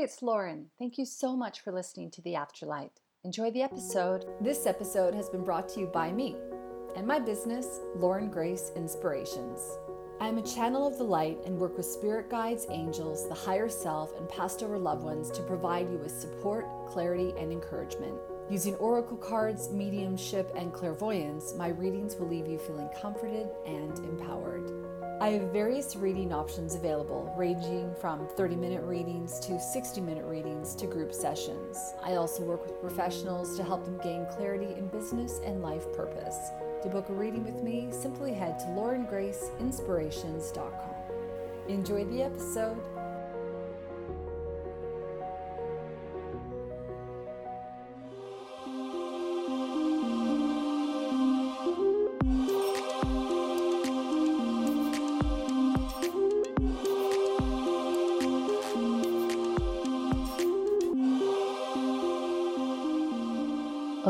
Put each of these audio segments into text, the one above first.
It's Lauren. Thank you so much for listening to The Afterlight. Enjoy the episode. This episode has been brought to you by me and my business, Lauren Grace Inspirations. I am a channel of the light and work with spirit guides, angels, the higher self, and past over loved ones to provide you with support, clarity, and encouragement. Using oracle cards, mediumship, and clairvoyance, my readings will leave you feeling comforted and empowered. I have various reading options available, ranging from 30 minute readings to 60 minute readings to group sessions. I also work with professionals to help them gain clarity in business and life purpose. To book a reading with me, simply head to laurengraceinspirations.com. Enjoy the episode.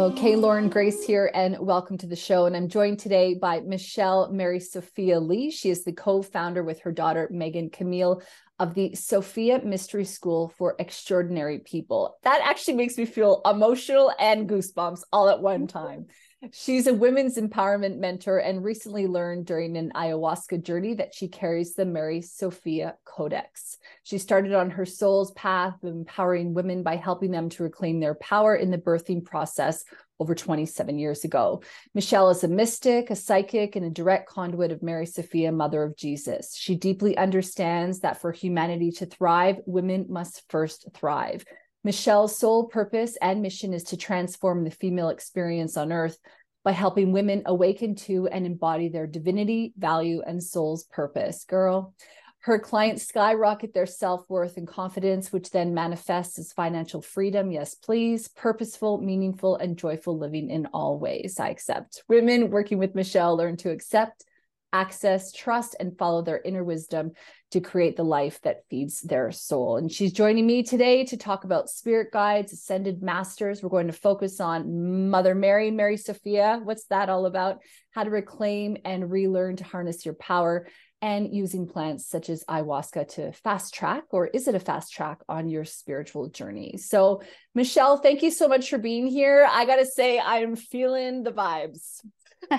Okay, Lauren Grace here, and welcome to the show. And I'm joined today by Michelle Mary Sophia Lee. She is the co founder with her daughter, Megan Camille, of the Sophia Mystery School for Extraordinary People. That actually makes me feel emotional and goosebumps all at one time. She's a women's empowerment mentor and recently learned during an ayahuasca journey that she carries the Mary Sophia Codex. She started on her soul's path of empowering women by helping them to reclaim their power in the birthing process over 27 years ago. Michelle is a mystic, a psychic, and a direct conduit of Mary Sophia, Mother of Jesus. She deeply understands that for humanity to thrive, women must first thrive. Michelle's sole purpose and mission is to transform the female experience on earth by helping women awaken to and embody their divinity, value, and soul's purpose. Girl, her clients skyrocket their self worth and confidence, which then manifests as financial freedom. Yes, please. Purposeful, meaningful, and joyful living in all ways. I accept. Women working with Michelle learn to accept, access, trust, and follow their inner wisdom to create the life that feeds their soul. And she's joining me today to talk about spirit guides, ascended masters. We're going to focus on Mother Mary, Mary Sophia. What's that all about? How to reclaim and relearn to harness your power and using plants such as ayahuasca to fast track, or is it a fast track on your spiritual journey? So, Michelle, thank you so much for being here. I got to say, I am feeling the vibes.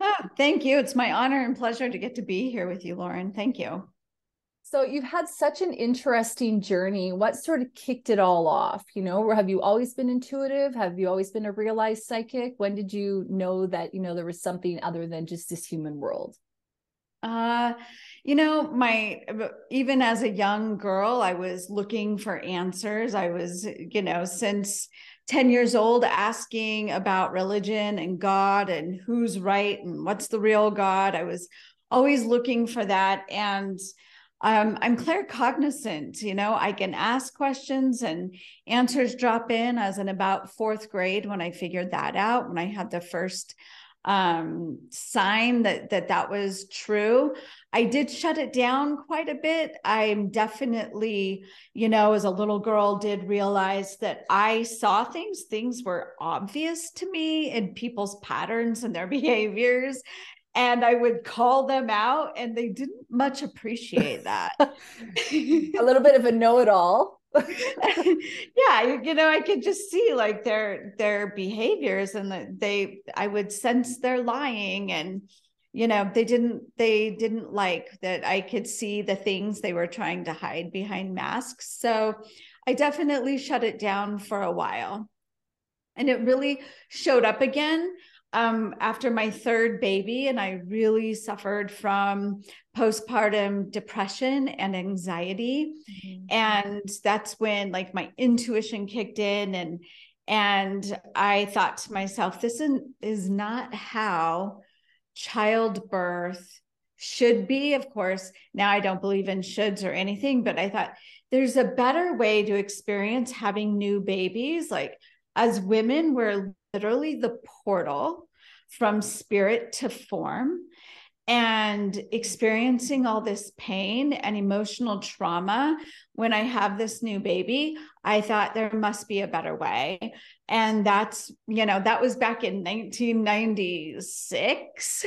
oh, thank you. It's my honor and pleasure to get to be here with you, Lauren. Thank you. So you've had such an interesting journey. What sort of kicked it all off? You know, have you always been intuitive? Have you always been a realized psychic? When did you know that, you know, there was something other than just this human world? Uh, you know, my even as a young girl, I was looking for answers. I was, you know, since 10 years old asking about religion and God and who's right and what's the real God. I was always looking for that. And um, I'm claircognizant, you know, I can ask questions and answers drop in as in about fourth grade when I figured that out, when I had the first um, sign that that that was true. I did shut it down quite a bit. I'm definitely, you know, as a little girl, did realize that I saw things. Things were obvious to me in people's patterns and their behaviors. And I would call them out, and they didn't much appreciate that. a little bit of a know it all. yeah you, know i could just see like their their behaviors and the, they i would sense they're lying and you know they didn't they didn't like that i could see the things they were trying to hide behind masks. So i definitely shut it down for a while. And it really showed up again um, after my third baby, and I really suffered from postpartum depression and anxiety. Mm-hmm. And that's when like my intuition kicked in and and I thought to myself, this is not how childbirth should be. Of course, now I don't believe in shoulds or anything, but I thought there's a better way to experience having new babies. Like as women, we're literally the portal from spirit to form. and experiencing all this pain and emotional trauma when I have this new baby, I thought there must be a better way. And that's, you know, that was back in 1996,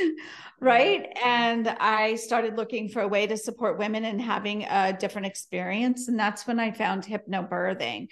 right? And I started looking for a way to support women in having a different experience. And that's when I found hypnobirthing.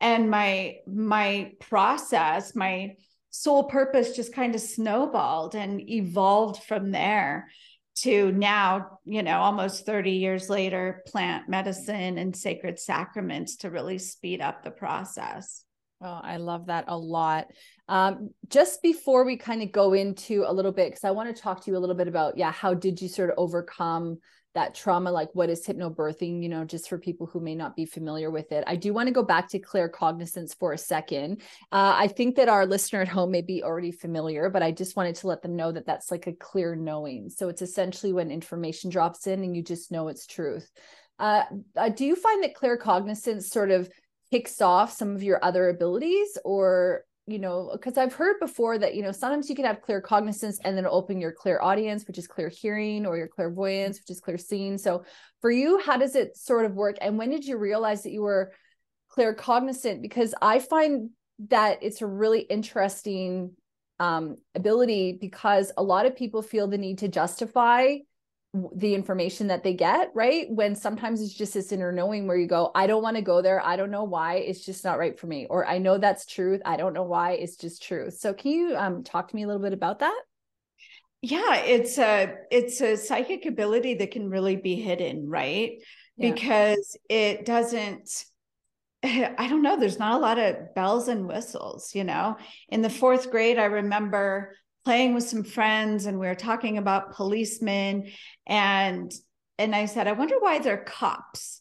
And my my process, my soul purpose just kind of snowballed and evolved from there to now, you know, almost 30 years later, plant medicine and sacred sacraments to really speed up the process. Oh, I love that a lot. Um, just before we kind of go into a little bit, because I want to talk to you a little bit about, yeah, how did you sort of overcome that trauma like what is hypnobirthing you know just for people who may not be familiar with it. I do want to go back to claircognizance for a second. Uh, i think that our listener at home may be already familiar but i just wanted to let them know that that's like a clear knowing. So it's essentially when information drops in and you just know it's truth. Uh, uh, do you find that claircognizance sort of kicks off some of your other abilities or you know, because I've heard before that, you know, sometimes you can have claircognizance and then open your clairaudience, which is clear hearing, or your clairvoyance, which is clear seeing. So for you, how does it sort of work? And when did you realize that you were claircognizant? Because I find that it's a really interesting um, ability because a lot of people feel the need to justify the information that they get, right? When sometimes it's just this inner knowing where you go, I don't want to go there. I don't know why. It's just not right for me. Or I know that's truth. I don't know why. It's just truth. So can you um, talk to me a little bit about that? Yeah, it's a it's a psychic ability that can really be hidden, right? Yeah. Because it doesn't I don't know, there's not a lot of bells and whistles, you know. In the 4th grade I remember playing with some friends and we were talking about policemen and and I said, I wonder why they're cops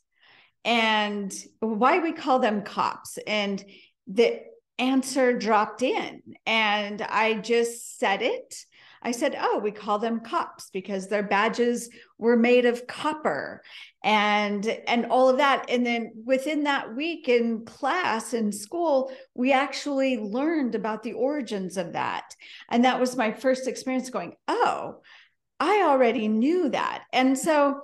and why we call them cops. And the answer dropped in and I just said it I said, "Oh, we call them cops because their badges were made of copper." And and all of that and then within that week in class in school, we actually learned about the origins of that. And that was my first experience going, "Oh, I already knew that." And so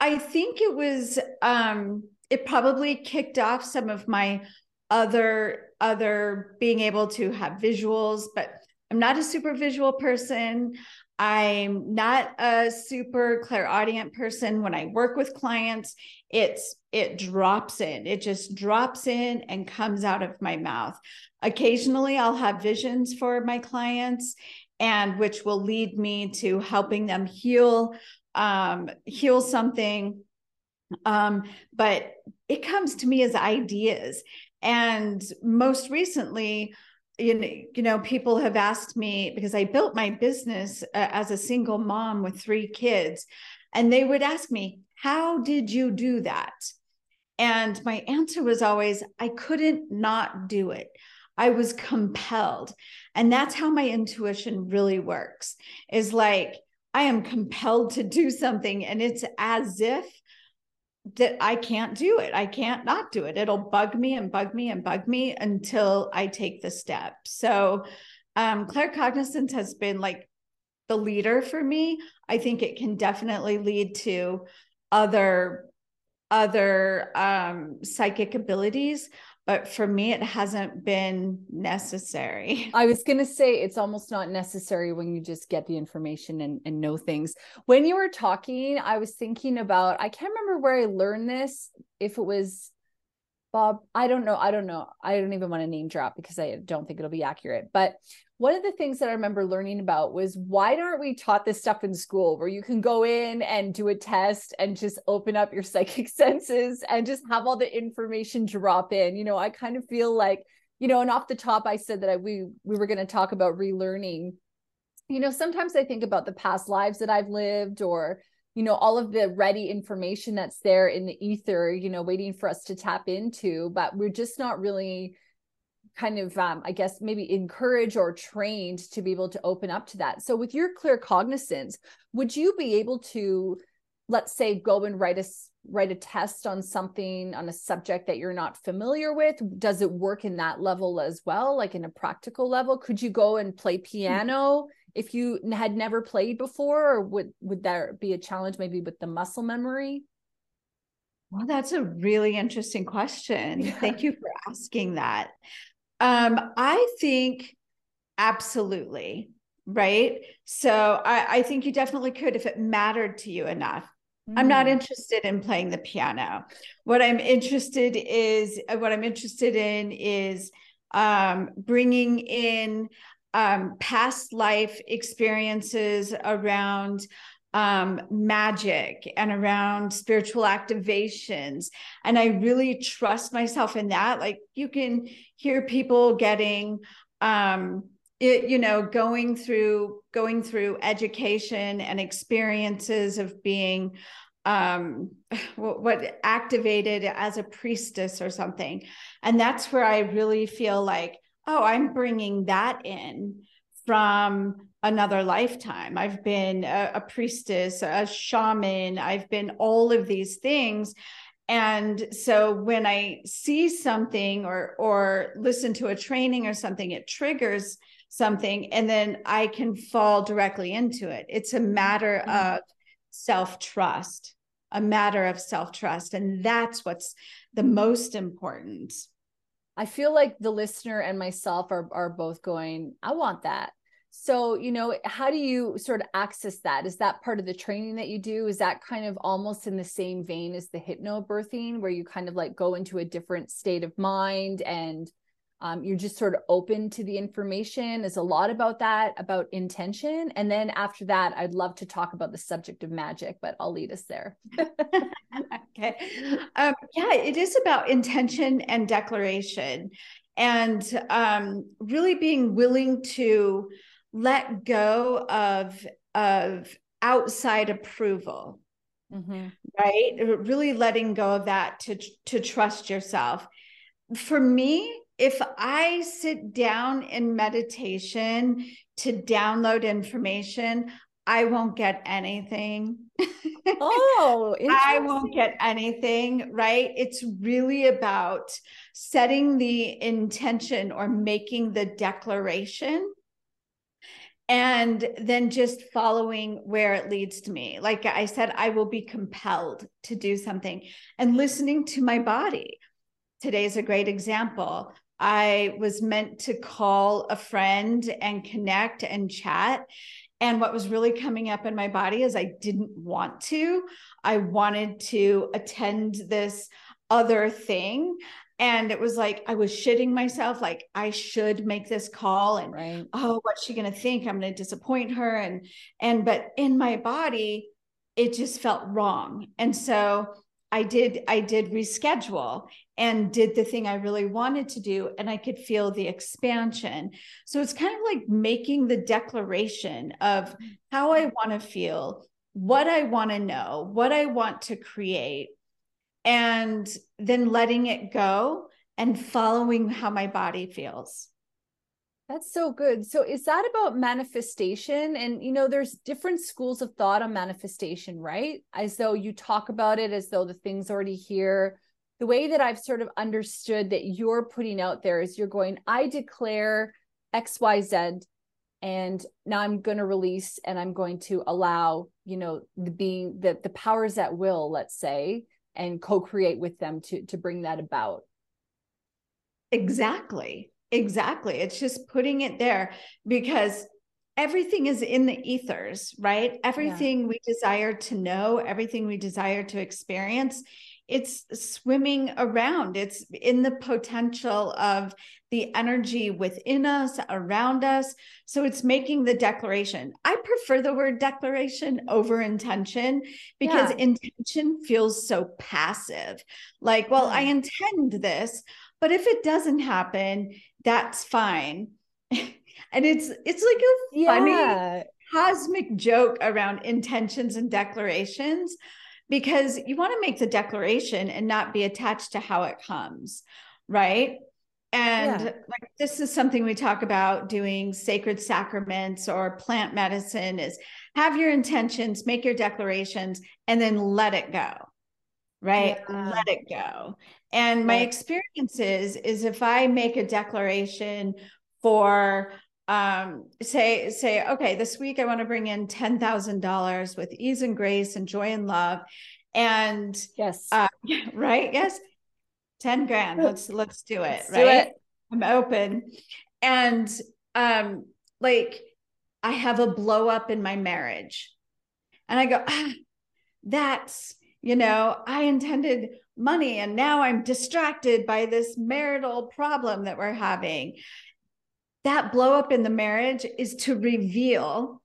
I think it was um it probably kicked off some of my other other being able to have visuals but I'm not a super visual person. I'm not a super clairaudient person. When I work with clients, it's it drops in. It just drops in and comes out of my mouth. Occasionally I'll have visions for my clients and which will lead me to helping them heal um, heal something um, but it comes to me as ideas and most recently you know, people have asked me because I built my business uh, as a single mom with three kids, and they would ask me, How did you do that? And my answer was always, I couldn't not do it. I was compelled. And that's how my intuition really works is like, I am compelled to do something. And it's as if that I can't do it. I can't not do it. It'll bug me and bug me and bug me until I take the step. So, um, claircognizance has been like the leader for me. I think it can definitely lead to other other um, psychic abilities but for me it hasn't been necessary. I was going to say it's almost not necessary when you just get the information and, and know things. When you were talking i was thinking about i can't remember where i learned this if it was bob i don't know i don't know. I don't even want to name drop because i don't think it'll be accurate but one of the things that I remember learning about was why aren't we taught this stuff in school where you can go in and do a test and just open up your psychic senses and just have all the information drop in? You know, I kind of feel like, you know, and off the top, I said that I, we we were going to talk about relearning. You know, sometimes I think about the past lives that I've lived or you know all of the ready information that's there in the ether you know waiting for us to tap into but we're just not really kind of um, i guess maybe encouraged or trained to be able to open up to that. So with your claircognizance would you be able to let's say go and write a write a test on something on a subject that you're not familiar with? Does it work in that level as well like in a practical level? Could you go and play piano if you had never played before or would would there be a challenge maybe with the muscle memory? Well that's a really interesting question. Yeah. thank you for asking that um i think absolutely right so I, I think you definitely could if it mattered to you enough mm. i'm not mm. interested in playing the piano what i'm interested is what i'm interested in is um, bringing in um, past life experiences around um, magic and around spiritual activations. And I really trust myself in that. Like you can hear people getting, um, it, you know, going through going through education and experiences of being um what, what activated as a priestess or something and that's where i really feel like oh, I'm bringing that in from another lifetime. I've been a, a, priestess, a shaman, I've been all of these things. And so when I see something or or listen to a training or something, it triggers something and then I can fall directly into it. It's a matter mm-hmm. of self-trust, a matter of self-trust. And that's what's the most important. I feel like the listener and myself are are both going, I want that. So, you know, how do you sort of access that? Is that part of the training that you do? Is that kind of almost in the same vein as the hypnobirthing, where you kind of like go into a different state of mind and um, you're just sort of open to the information? Is a lot about that about intention. And then after that i'd love to talk about the subject of magic but i'll lead us there. Okay. Um, yeah it is about intention and declaration. And um, really being willing to let go of of outside approval mm-hmm. right really letting go of that to to trust yourself for me if I sit down in meditation to download information, I won't get anything. Oh, I won't get anything, right? It's really about setting the intention or making the declaration and then just following where it leads to me. Like I said, I will be compelled to do something and listening to my body. Today is a great example. I was meant to call a friend and connect and chat. And what was really coming up in my body is I didn't want to. I wanted to attend this other thing. And it was like I was shitting myself, like I should make this call. And right. oh, what's she gonna think? I'm gonna disappoint her. And and but in my body, it just felt wrong. And so I did I did reschedule and did the thing I really wanted to do and I could feel the expansion. So it's kind of like making the declaration of mm-hmm. how I want to feel, what I want to know, what I want to create and then letting it go and following how my body feels. That's so good. So is that about manifestation? And you know, there's different schools of thought on manifestation, right? As though you talk about it as though the thing's already here. The way that I've sort of understood that you're putting out there is you're going, I declare XYZ and now I'm going to release and I'm going to allow, you know, the being the the powers at will, let's say, and co-create with them to to bring that about. Exactly Exactly. It's just putting it there because everything is in the ethers, right? Everything yeah. we desire to know, everything we desire to experience, it's swimming around. It's in the potential of the energy within us, around us. So it's making the declaration. I prefer the word declaration over intention because yeah. intention feels so passive. Like, well, I intend this, but if it doesn't happen, that's fine. and it's it's like a yeah. funny cosmic joke around intentions and declarations because you want to make the declaration and not be attached to how it comes, right? And yeah. like this is something we talk about doing sacred sacraments or plant medicine is have your intentions, make your declarations, and then let it go. Right? Yeah. Let it go. And my experience is, is if I make a declaration for um, say say okay this week i want to bring in $10000 with ease and grace and joy and love. And yes. uh, right? Yes. 10 grand. Let's let's do it let's right do it. i'm open. And um like i have a blow up in my marriage. And i go ah, that's you know i intended money and now i'm distracted by this marital problem that we're having that blow up in the marriage is to reveal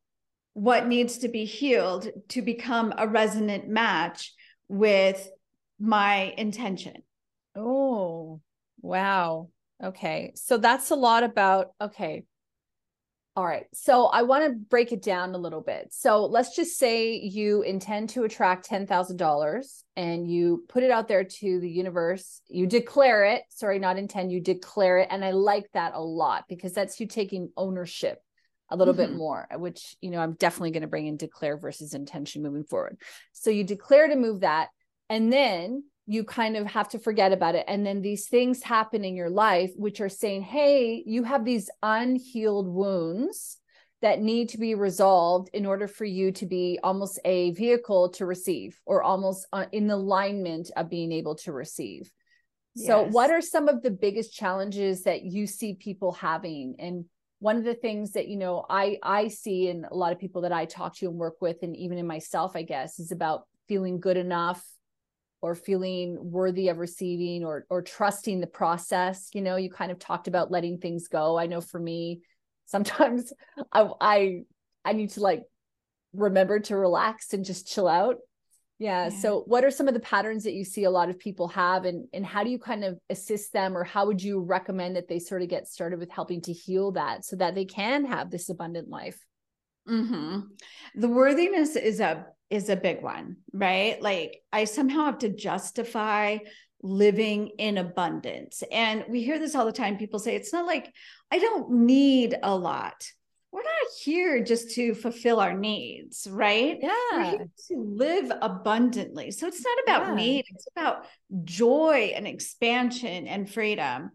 what needs to be healed to become a resonant match with my intention. Oh, wow. Okay. So that's a lot about, okay. All right. So I want to break it down a little bit. So let's just say you intend to attract $10,000 and you put it out there to the universe. You declare it. Sorry, not intend, you declare it. And I like that a lot because that's you taking ownership a little mm-hmm. bit more, which, you know, I'm definitely going to bring in declare versus intention moving forward. So you declare to move that. And then you kind of have to forget about it. And then these things happen in your life, which are saying, hey, you have these unhealed wounds that need to be resolved in order for you to be almost a vehicle to receive or almost uh, in alignment of being able to receive. So, yes. what are some of the biggest challenges that you see people having? And one of the things that you know I I see in a lot of people that I talk to and work with, and even in myself, I guess, is about feeling good enough, or feeling worthy of receiving or or trusting the process you know you kind of talked about letting things go i know for me sometimes i i, I need to like remember to relax and just chill out yeah. yeah. So what are some of the patterns that you see a lot of people have and and how do you kind of assist them or how would you recommend that they sort of get started with helping to heal that so that they can have this abundant life? Mm-hmm. The worthiness is a is a big one, right? Like I somehow have to justify living in abundance. And we hear this all the time. People say, it's not like I don't need a lot. We're not here just to fulfill our needs, right? Yeah. We're here to live abundantly. So it's not about yeah. need, it's about joy and expansion and freedom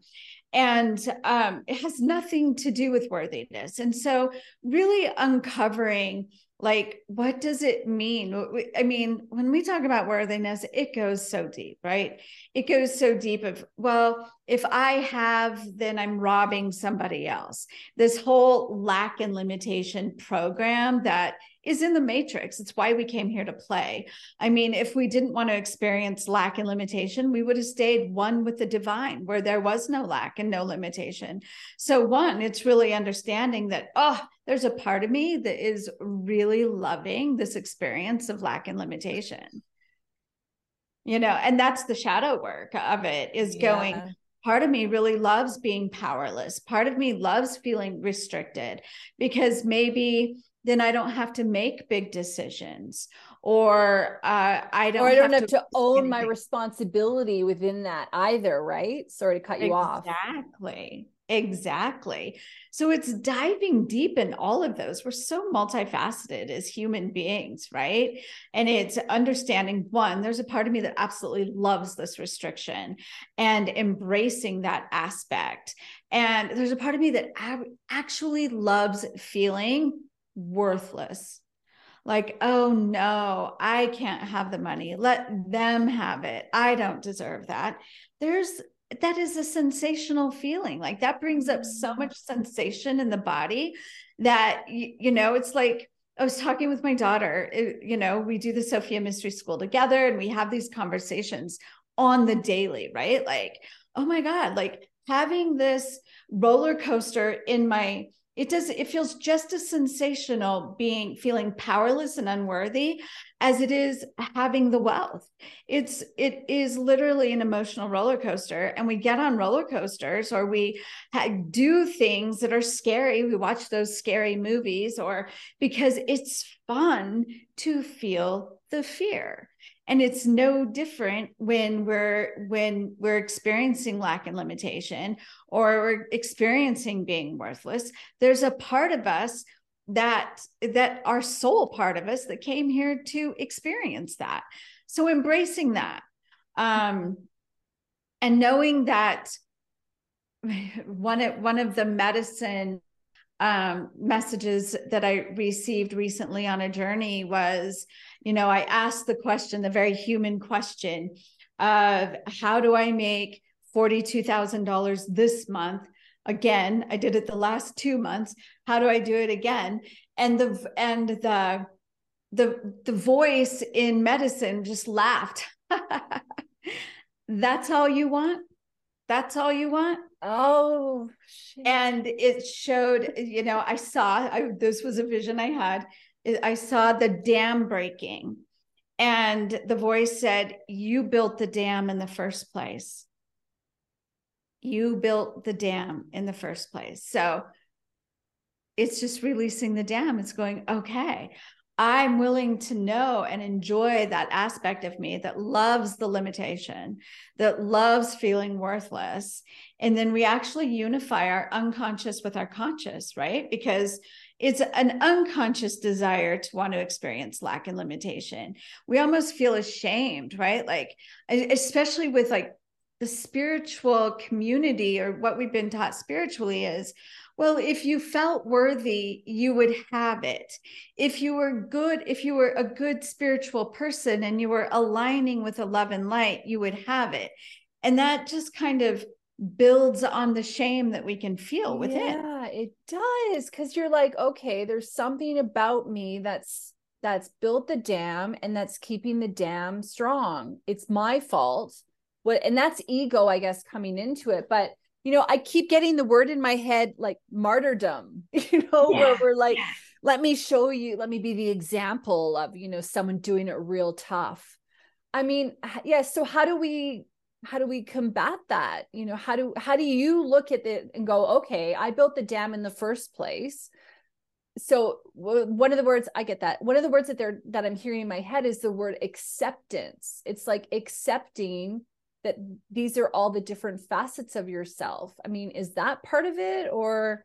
and um, it has nothing to do with worthiness and so really uncovering like what does it mean? I mean when we talk about worthiness it goes so deep right? It goes so deep of well if i have then i'm robbing somebody else. This whole lack and limitation program that is in the matrix. It's why we came here to play. I mean if we didn't want to experience lack and limitation we would have stayed one with the divine where there was no lack and no limitation. So one it's really understanding that oh there's a part of me that is really loving this experience of lack and limitation you know and that's the shadow work of it is yeah. going part of me really loves being powerless part of me loves feeling restricted because maybe then I don't have to make big decisions or uh, I don't or I don't have, have to, to own my responsibility within that either, right? Sorry to cut you exactly. off. Exactly. Exactly. So it's diving deep in all of those. We're so multifaceted as human beings, right? And it's understanding one, there's a part of me that absolutely loves this restriction and embracing that aspect. And there's a part of me that actually loves feeling worthless. Like, oh no, I can't have the money. Let them have it. I don't deserve that. There's that is a sensational feeling. Like that brings up so mm-hmm. much sensation in the body that you, you know, it's like I was talking with my daughter, it, you know, we do the Sophia Mystery School together and we have these conversations on the daily, right? Like, oh my God, like having this roller coaster in my it does it feels just as sensational being feeling powerless and unworthy as it is having the wealth. It's it is literally an emotional roller coaster and we get on roller coasters or we ha- do things that are scary. We watch those scary movies or because it's fun to feel the fear and it's no different when we're when we're experiencing lack and limitation or we're experiencing being worthless. There's a part of us that that our soul part of us that came here to experience that. So embracing that um and knowing that one of one of the medicine um, messages that I received recently on a journey was, you know, I asked the question, the very human question of how do I make $42,000 this month? Again, I did it the last two months. How do I do it again? And the and the the the voice in medicine just laughed. That's all you want? That's all you want? Oh, shit. and it showed, you know, I saw, I, this was a vision I had. I saw the dam breaking, and the voice said, You built the dam in the first place. You built the dam in the first place. So it's just releasing the dam. It's going, okay, I'm willing to know and enjoy that aspect of me that loves the limitation, that loves feeling worthless. And then we actually unify our unconscious with our conscious, right? Because it's an unconscious desire to want to experience lack and limitation. We almost feel ashamed, right? Like, especially with like the spiritual community or what we've been taught spiritually is well, if you felt worthy, you would have it. If you were good, if you were a good spiritual person and you were aligning with a love and light, you would have it. And that just kind of builds on the shame that we can feel within. Yeah, it does. Cause you're like, okay, there's something about me that's that's built the dam and that's keeping the dam strong. It's my fault. What and that's ego, I guess, coming into it. But you know, I keep getting the word in my head like martyrdom, you know, yeah. where we're like, yeah. let me show you, let me be the example of, you know, someone doing it real tough. I mean, yes. Yeah, so how do we how do we combat that? You know, how do how do you look at it and go, okay, I built the dam in the first place. So one of the words I get that one of the words that they're that I'm hearing in my head is the word acceptance. It's like accepting that these are all the different facets of yourself. I mean, is that part of it or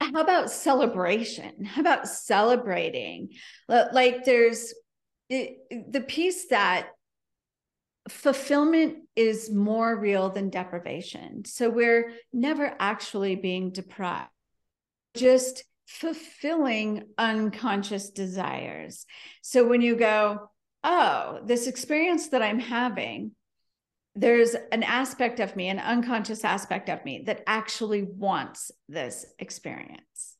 how about celebration? How about celebrating? Like there's the piece that fulfillment is more real than deprivation. So we're never actually being deprived, just fulfilling unconscious desires. So when you go, oh, this experience that I'm having, there's an aspect of me, an unconscious aspect of me that actually wants this experience.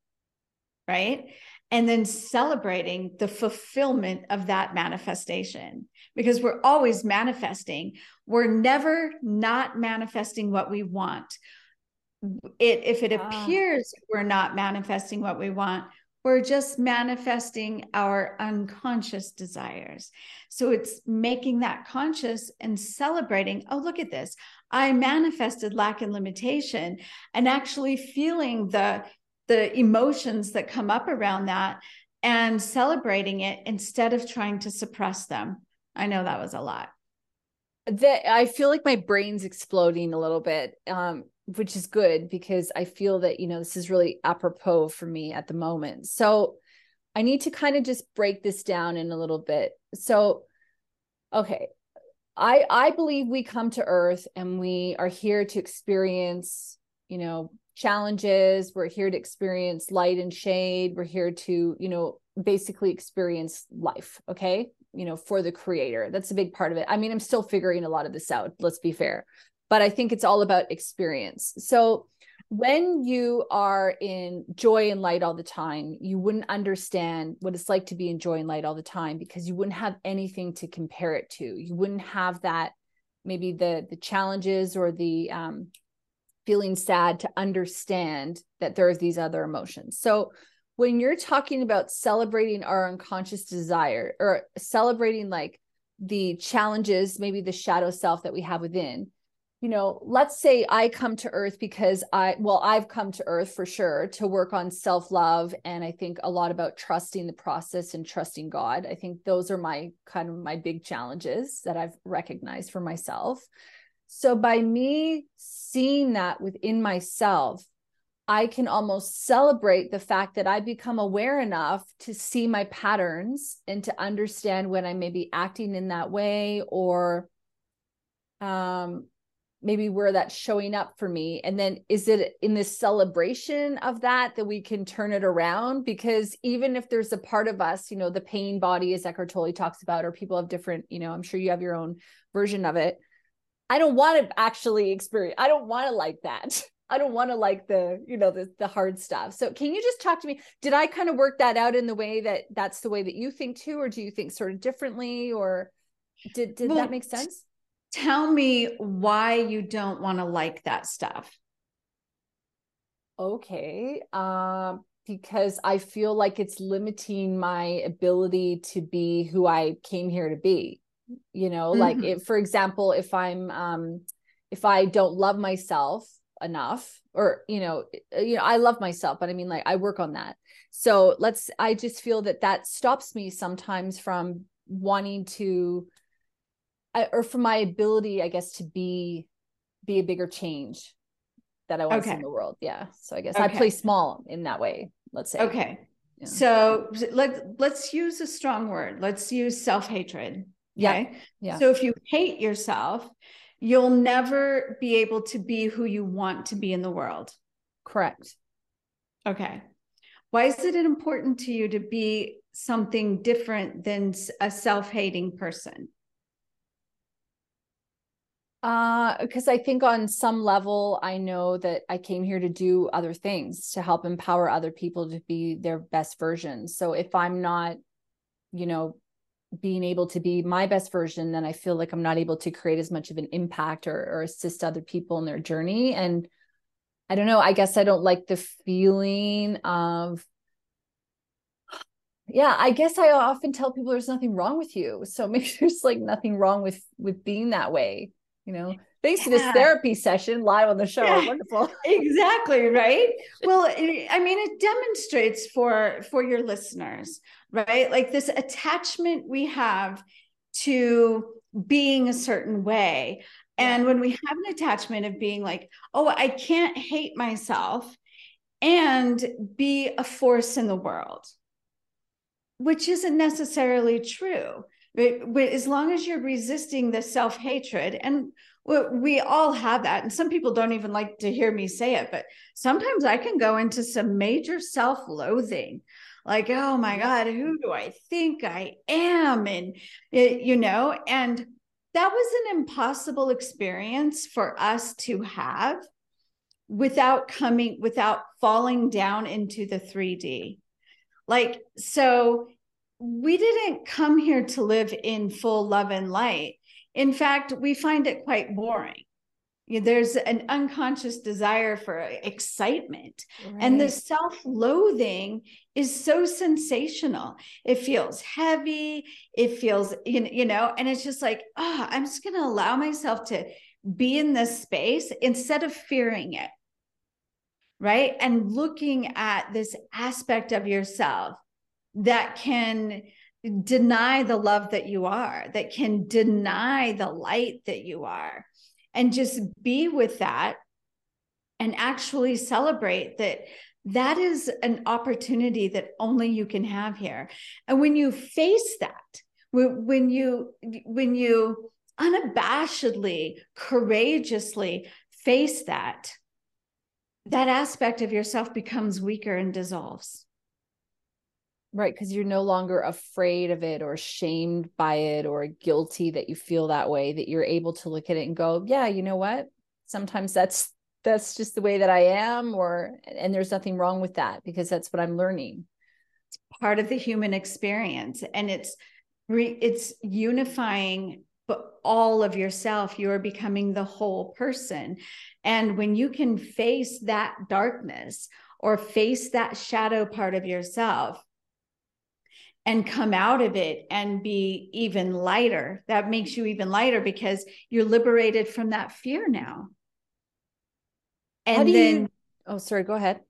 Right. And then celebrating the fulfillment of that manifestation because we're always manifesting. We're never not manifesting what we want. It, if it ah. appears we're not manifesting what we want, we're just manifesting our unconscious desires. So it's making that conscious and celebrating, oh, look at this. I manifested lack and limitation and actually feeling the the emotions that come up around that and celebrating it instead of trying to suppress them. I know that was a lot. That I feel like my brain's exploding a little bit. Um, which is good because I feel that, you know, this is really apropos for me at the moment. So I need to kind of just break this down in a little bit. So, okay. I I believe we come to earth and we are here to experience, you know, challenges, we're here to experience light and shade, we're here to, you know, basically experience life, okay? You know, for the creator. That's a big part of it. I mean, I'm still figuring a lot of this out, let's be fair but I think it's all about experience. So when you are in joy and light all the time, you wouldn't understand what it's like to be in joy and light all the time because you wouldn't have anything to compare it to. You wouldn't have that maybe the the challenges or the um, feeling sad to understand that there's these other emotions. So when you're talking about celebrating our unconscious desire or celebrating like the challenges, maybe the shadow self that we have within, you know, let's say I come to earth because I, well, I've come to earth for sure to work on self love. And I think a lot about trusting the process and trusting God. I think those are my kind of my big challenges that I've recognized for myself. So by me seeing that within myself, I can almost celebrate the fact that I become aware enough to see my patterns and to understand when I may be acting in that way or um maybe where that's showing up for me. And then is it in this celebration of that that we can turn it around? Because even if there's a part of us you know the pain body as Eckhart Tolle talks about or people have different you know I'm sure you have your own version of it I don't want to actually experience I don't want to like that I don't want to like the you know the the hard stuff so can you just talk to me did I kind of work that out in the way that that's the way that you think too or do you think sort of differently or did did well, that make sense tell me why you don't want to like that stuff. Okay. Um, because I feel like it's limiting my ability to be who I came here to be. You know, mm-hmm. like if, for example, if I'm um if I don't love myself enough or you know you know I love myself but I mean like I work on that. So let's I just feel that that stops me sometimes from wanting to I, or for my ability, I guess, to be be a bigger change that I want okay. to see in the world. Yeah. So I guess okay. I play small in that way. Let's say. Okay. Yeah. So let let's use a strong word. Let's use self hatred. Okay. Yeah. yeah. So if you hate yourself, you'll never be able to be who you want to be in the world. Correct. Okay. Why is it important to you to be something different than a self hating person? Uh, because I think on some level, I know that I came here to do other things to help empower other people to be their best versions. So if I'm not, you know, being able to be my best version, then I feel like I'm not able to create as much of an impact or, or assist other people in their journey. And I don't know, I guess I don't like the feeling of, yeah, I guess I often tell people there's nothing wrong with you. So maybe there's like nothing wrong with with being that way you know thanks yeah. to this therapy session live on the show yeah, wonderful exactly right well i mean it demonstrates for for your listeners right? Like this attachment we have to being a certain way. And when we have an attachment of being like oh i can't hate myself and be a force in the world which isn't necessarily true but, as long as you're resisting the self hatred, and we all have that, and some people don't even like to hear me say it, but sometimes I can go into some major self loathing like oh my mm-hmm. god who do i think i am and it, you know and that was an impossible experience for us to have without coming without falling down into the 3d like so we didn't come here to live in full love and light. In fact, we find it quite boring. There's an unconscious desire for excitement. Right. And the self loathing is so sensational. It feels heavy. It feels, you know, and it's just like, oh, I'm just going to allow myself to be in this space instead of fearing it. Right. And looking at this aspect of yourself that can deny the love that you are, that can deny the light that you are, and just be with that and actually celebrate that that is an opportunity that only you can have here. And when you face that when you when you unabashedly courageously face that that aspect of yourself becomes weaker and dissolves Right. Because you're no longer afraid of it or shamed by it or guilty that you feel that way, that you're able to look at it and go, yeah, you know what? Sometimes that's that's just the way that I am, or and there's nothing wrong with that because that's what I'm learning. It's part of the human experience. And it's it's unifying all of yourself. You're becoming the whole person. And when you can face that darkness or face that shadow part of yourself, and come out of it and be even lighter. That makes you even lighter because you're liberated from that fear now. And then, you... oh, sorry, go ahead.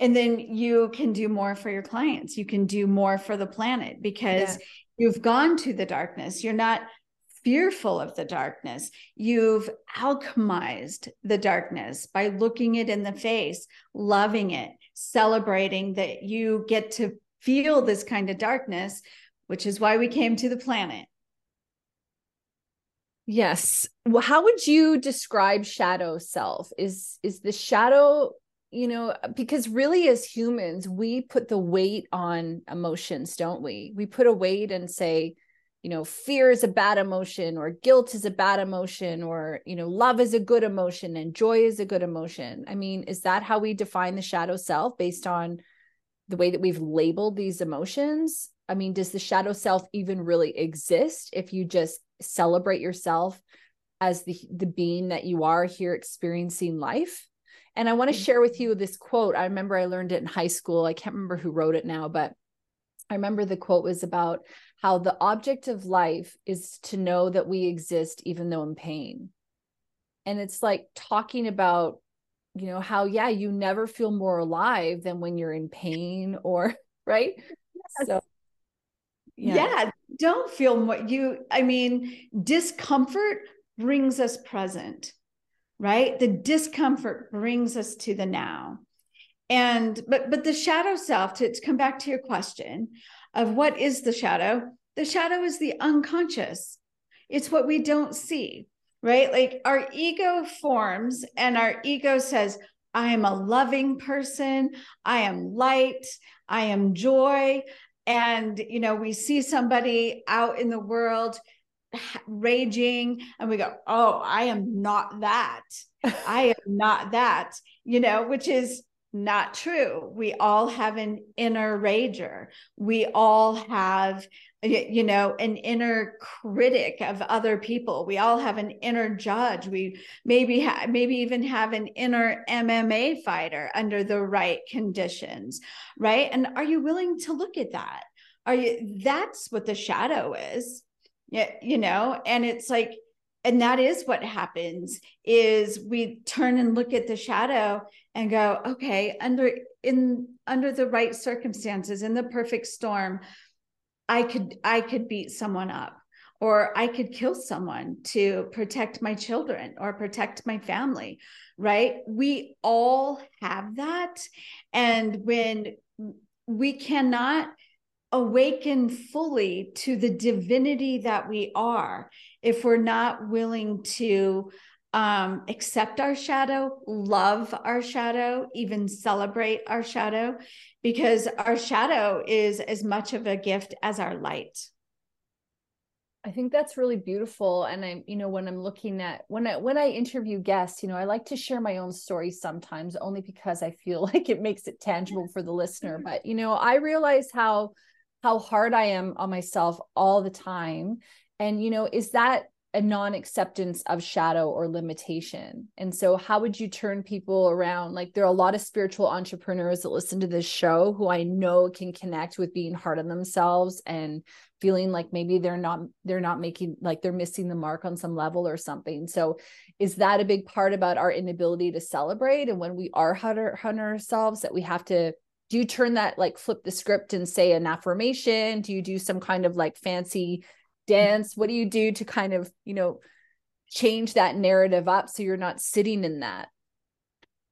And then you can do more for your clients. You can do more for the planet because yeah. you've gone to the darkness. You're not fearful of the darkness. You've alchemized the darkness by looking it in the face, loving it, celebrating that you get to feel this kind of darkness, which is why we came to the planet. Yes. Well, how would you describe shadow self? Is is the shadow, you know, because really as humans, we put the weight on emotions, don't we? We put a weight and say, you know, fear is a bad emotion or guilt is a bad emotion or, you know, love is a good emotion and joy is a good emotion. I mean, is that how we define the shadow self based on the way that we've labeled these emotions? I mean, does the shadow self even really exist if you just celebrate yourself as the the being that you are here experiencing life? And I want to mm. share with you this quote. I remember I learned it in high school. I can't remember who wrote it now, but I remember the quote was about how the object of life is to know that we exist even though in pain. And it's like talking about, you know, how, yeah, you never feel more alive than when you're in pain or, right? Yes. So, yeah. yeah, don't feel what you, I mean, discomfort brings us present, right? The discomfort brings us to the now. And, but, but the shadow self, to, to come back to your question of what is the shadow, the shadow is the unconscious. It's what we don't see, right? Like our ego forms and our ego says, I am a loving person. I am light. I am joy and you know we see somebody out in the world raging and we go oh i am not that i am not that you know which is not true we all have an inner rager we all have you know an inner critic of other people. We all have an inner judge. We maybe ha- maybe even have an inner mma fighter under the right conditions right? And are you willing to look at that? Are you that's what the shadow is yeah you know? And it's like and that is what happens is we turn and look at the shadow and go okay under in under the right circumstances in the perfect storm I could I could beat someone up or I could kill someone to protect my children or protect my family, right? We all have that. And when we cannot awaken fully to the divinity that we are, if we're not willing to um, accept our shadow, love our shadow, even celebrate our shadow, because our shadow is as much of a gift as our light. I think that's really beautiful. And I'm, you know, when I'm looking at when I when I interview guests, you know, I like to share my own story sometimes only because I feel like it makes it tangible for the listener. But you know, I realize how how hard I am on myself all the time. And you know, is that a non-acceptance of shadow or limitation. And so how would you turn people around? Like there are a lot of spiritual entrepreneurs that listen to this show who i know can connect with being hard on themselves and feeling like maybe they're not they're not making like they're missing the mark on some level or something. So is that a big part about our inability to celebrate and when we are hard on ourselves that we have to do you turn that like flip the script and say an affirmation? Do you do some kind of like fancy dance what do you do to kind of you know change that narrative up so you're not sitting in that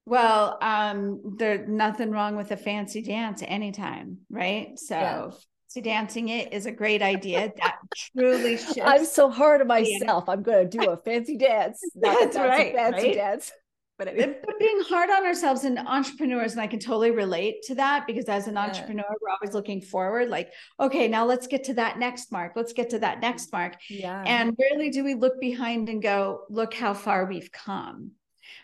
well um there's nothing wrong with a fancy dance anytime right so yeah. fancy dancing it is a great idea that truly shifts. i'm so hard on myself i'm going to do a fancy dance that's, that's right fancy right? dance but, anyway. but being hard on ourselves and entrepreneurs and i can totally relate to that because as an yeah. entrepreneur we're always looking forward like okay now let's get to that next mark let's get to that next mark yeah and rarely do we look behind and go look how far we've come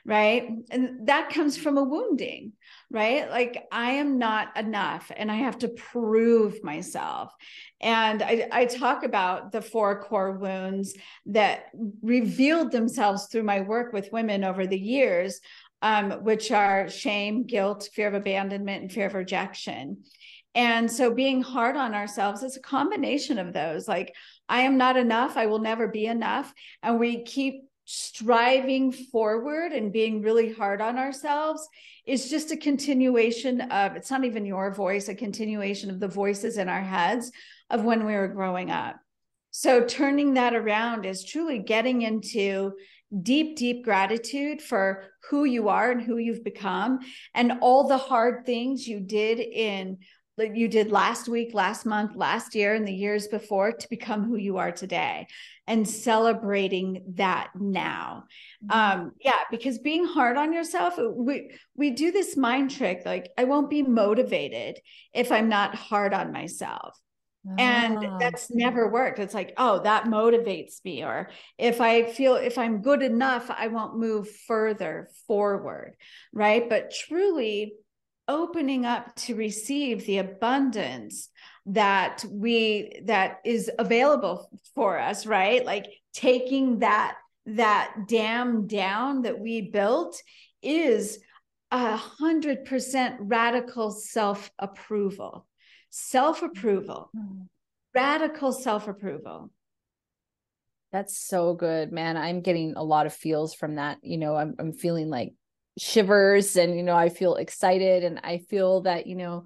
right and that comes from a wounding right like i am not enough and i have to prove myself and I, I, talk about the four core wounds that revealed themselves through my work with women over the years, um, which are shame, guilt, fear of abandonment, and fear of rejection. And so being hard on ourselves is a combination of those. Like, I am not enough. I will never be enough. And we keep striving forward and being really hard on ourselves is just a continuation of it's not even your voice, a continuation of the voices in our heads of when we were growing up. So turning that around is truly getting into deep, deep gratitude for who you are and who you've become and all the hard things you did in that you did last week, last month, last year, and the years before to become who you are today and celebrating that now. Mm-hmm. Um, yeah, because being hard on yourself, we we do this mind trick like I won't be motivated if I'm not hard on myself. And ah. that's never worked. It's like, oh, that motivates me. Or if I feel if I'm good enough, I won't move further forward. Right. But truly, opening up to receive the abundance that we that is available for us right? Like taking that that dam down that we built is a hundred percent radical self-approval self-approval mm-hmm. radical self-approval. That's so good man. I'm getting a lot of feels from that. You know i'm, I'm feeling like shivers and you know i feel excited and i feel that you know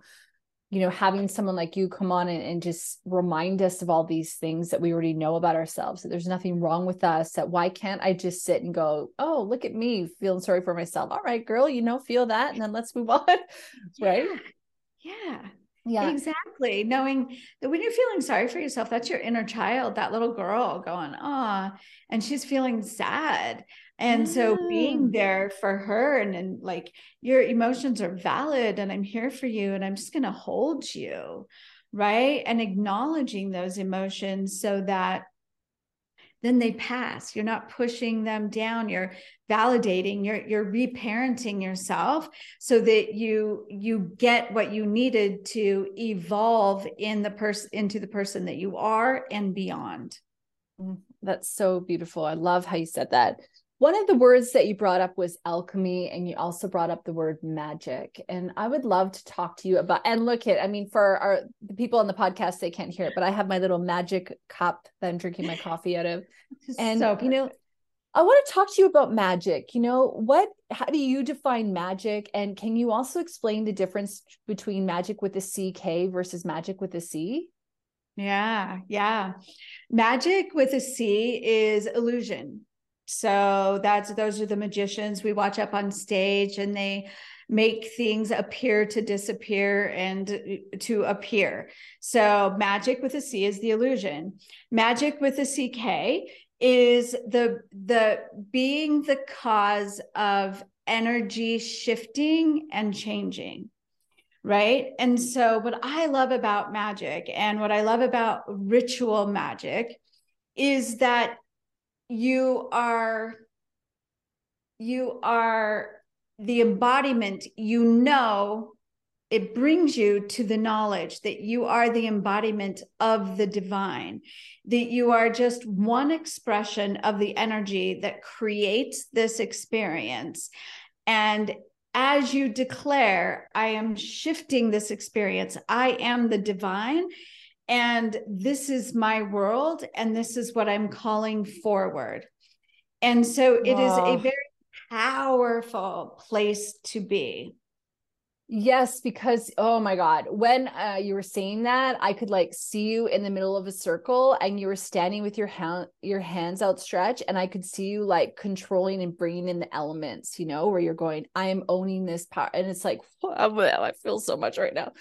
you know having someone like you come on and, and just remind us of all these things that we already know about ourselves that there's nothing wrong with us that why can't i just sit and go oh look at me feeling sorry for myself. All right girl you know feel that and then let's move on. Right? Yeah. Yeah. Exactly. Knowing that when you're feeling sorry for yourself that's your inner child that little girl going ah and she's feeling sad and so being there for her and, and like your emotions are valid and I'm here for you and I'm just going to hold you. Right. And acknowledging those emotions so that then they pass. You're not pushing them down. You're validating. You're you're reparenting yourself so that you you get what you needed to evolve in the person into the person that you are and beyond. Mm, that's so beautiful. I love how you said that. One of the words that you brought up was alchemy, and you also brought up the word magic. And I would love to talk to you about. And look at, I mean, for our the people on the podcast, they can't hear it, but I have my little magic cup that I'm drinking my coffee out of. And so you know, I want to talk to you about magic. You know, what? How do you define magic? And can you also explain the difference between magic with a CK versus magic with a C? Yeah, yeah. Magic with a C is illusion so that's those are the magicians we watch up on stage and they make things appear to disappear and uh, to appear. So magic with a C is the illusion. Magic with a CK is the the being the cause of energy shifting and changing right and so what i love about magic and what i love about ritual magic is that you are you are the embodiment you know it brings you to the knowledge that you are the embodiment of the divine that you are just one expression of the energy that creates this experience. And as you declare i am shifting this experience. I am the divine and this is my world and this is what i'm calling forward. And so it is a very powerful place to be. Yes because oh my god when uh, you were saying that i could like see you in the middle of a circle and you were standing with your hand your hands outstretched and i could see you like controlling and bringing in the elements you know where you're going i am owning this power and it's like i feel so much right now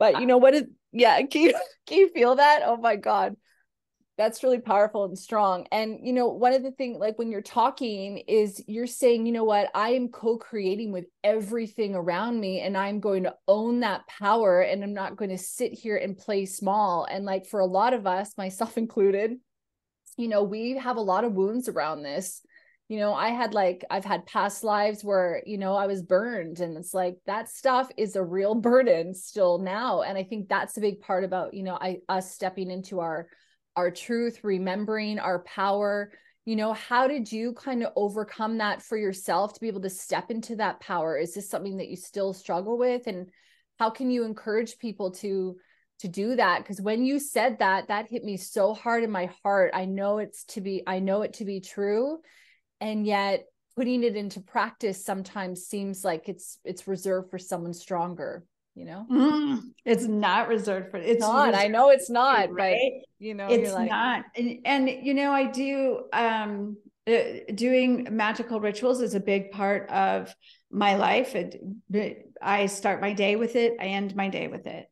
but you know what is yeah, can you can you feel that? Oh my god. That's really powerful and strong. And you know, one of the things like when you're talking is you're saying, you know what, I am co-creating with everything around me and I'm going to own that power and I'm not going to sit here and play small. And like for a lot of us, myself included, you know, we have a lot of wounds around this you know i had like i've had past lives where you know i was burned and it's like that stuff is a real burden still now and i think that's a big part about you know i us stepping into our our truth remembering our power. You know how did you kind of overcome that for yourself to be able to step into that power? Is this something that you still struggle with? And how can you encourage people to to do that? Because when you said that that hit me so hard in my heart. I know it's to be i know it to be true and yet putting it into practice sometimes seems like it's it's reserved for someone stronger you know mm, it's not reserved for it's not i know it's not right but you know it's like, not and, and you know i do um uh, doing magical rituals is a big part of my life it, i start my day with it i end my day with it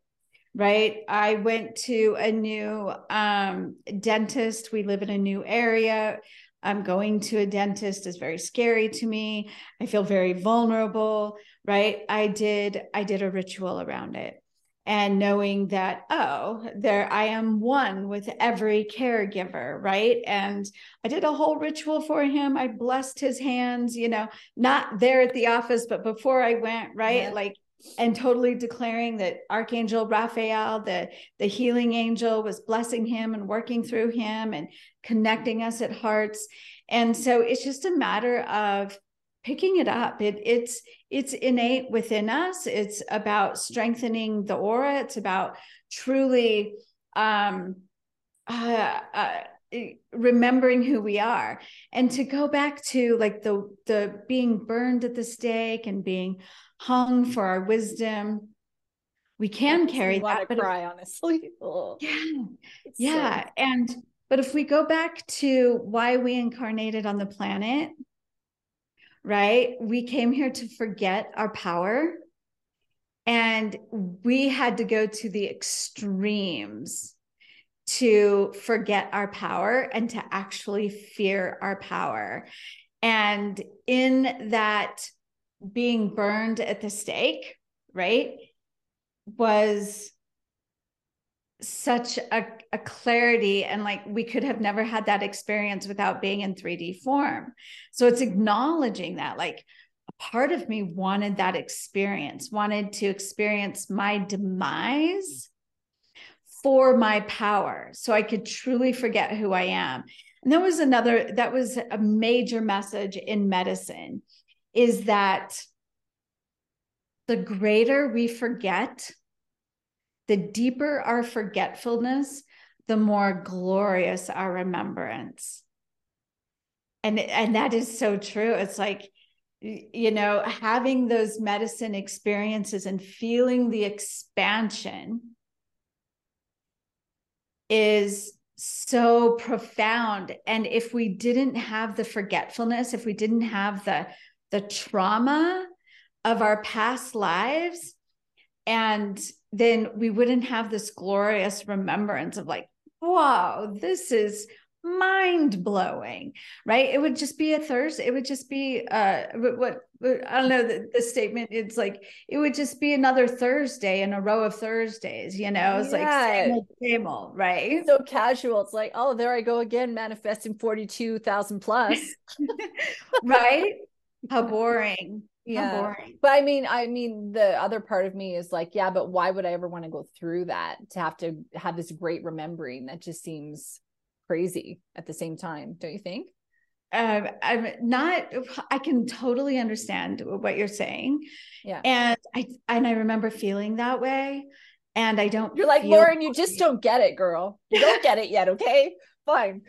right? I went to a new um, dentist. We live in a new area. I'm going to a dentist is very scary to me. I feel very vulnerable, right? I did I did a ritual around it. And knowing that oh, there I am one with every caregiver, right? And I did a whole ritual for him. I blessed his hands, you know, not there at the office, but before I went, right? Yeah. Like and totally declaring that archangel raphael the the healing angel was blessing him and working through him and connecting us at hearts. And so it's just a matter of picking it up. It it's it's innate within us. It's about strengthening the aura. It's about truly um uh, uh remembering who we are. And to go back to like the the being burned at the stake and being hung for our wisdom. We can carry that. But cry, if, honestly. Yeah. Yeah. So- and but if we go back to why we incarnated on the planet, right? We came here to forget our power. And we had to go to the extremes to forget our power and to actually fear our power. And in that being burned at the stake, right, was such a, a clarity and like we could have never had that experience without being in 3D form. So it's acknowledging that like a part of me wanted that experience, wanted to experience my demise for my power so I could truly forget who I am. And that was another, that was a major message in medicine is that the greater we forget, the deeper our forgetfulness, the more glorious our remembrance. And, and that is so true. It's like, you know, having those medicine experiences and feeling the expansion is so profound. And if we didn't have the forgetfulness, if we didn't have the the trauma of our past lives. And then we wouldn't have this glorious remembrance of like wow this is mind blowing right? It would just be a thursday it would just be uh what, what i don't know the, the, statement it's like it would just be another thursday in a row of thursdays you know? It's yeah. like same old, same old right? So casual. It's like oh there i go again manifesting 42,000 plus. Right how boring. Yeah. How boring. But I mean, I mean, the other part of me is like, yeah, but why would I ever want to go through that to have to have this great remembering? That just seems crazy at the same time, don't you think? Um, I'm not. I can totally understand what you're saying. Yeah, and I and I remember feeling that way, and I don't. You're like Lauren. You just don't get it, girl. You don't get it yet. Okay, fine.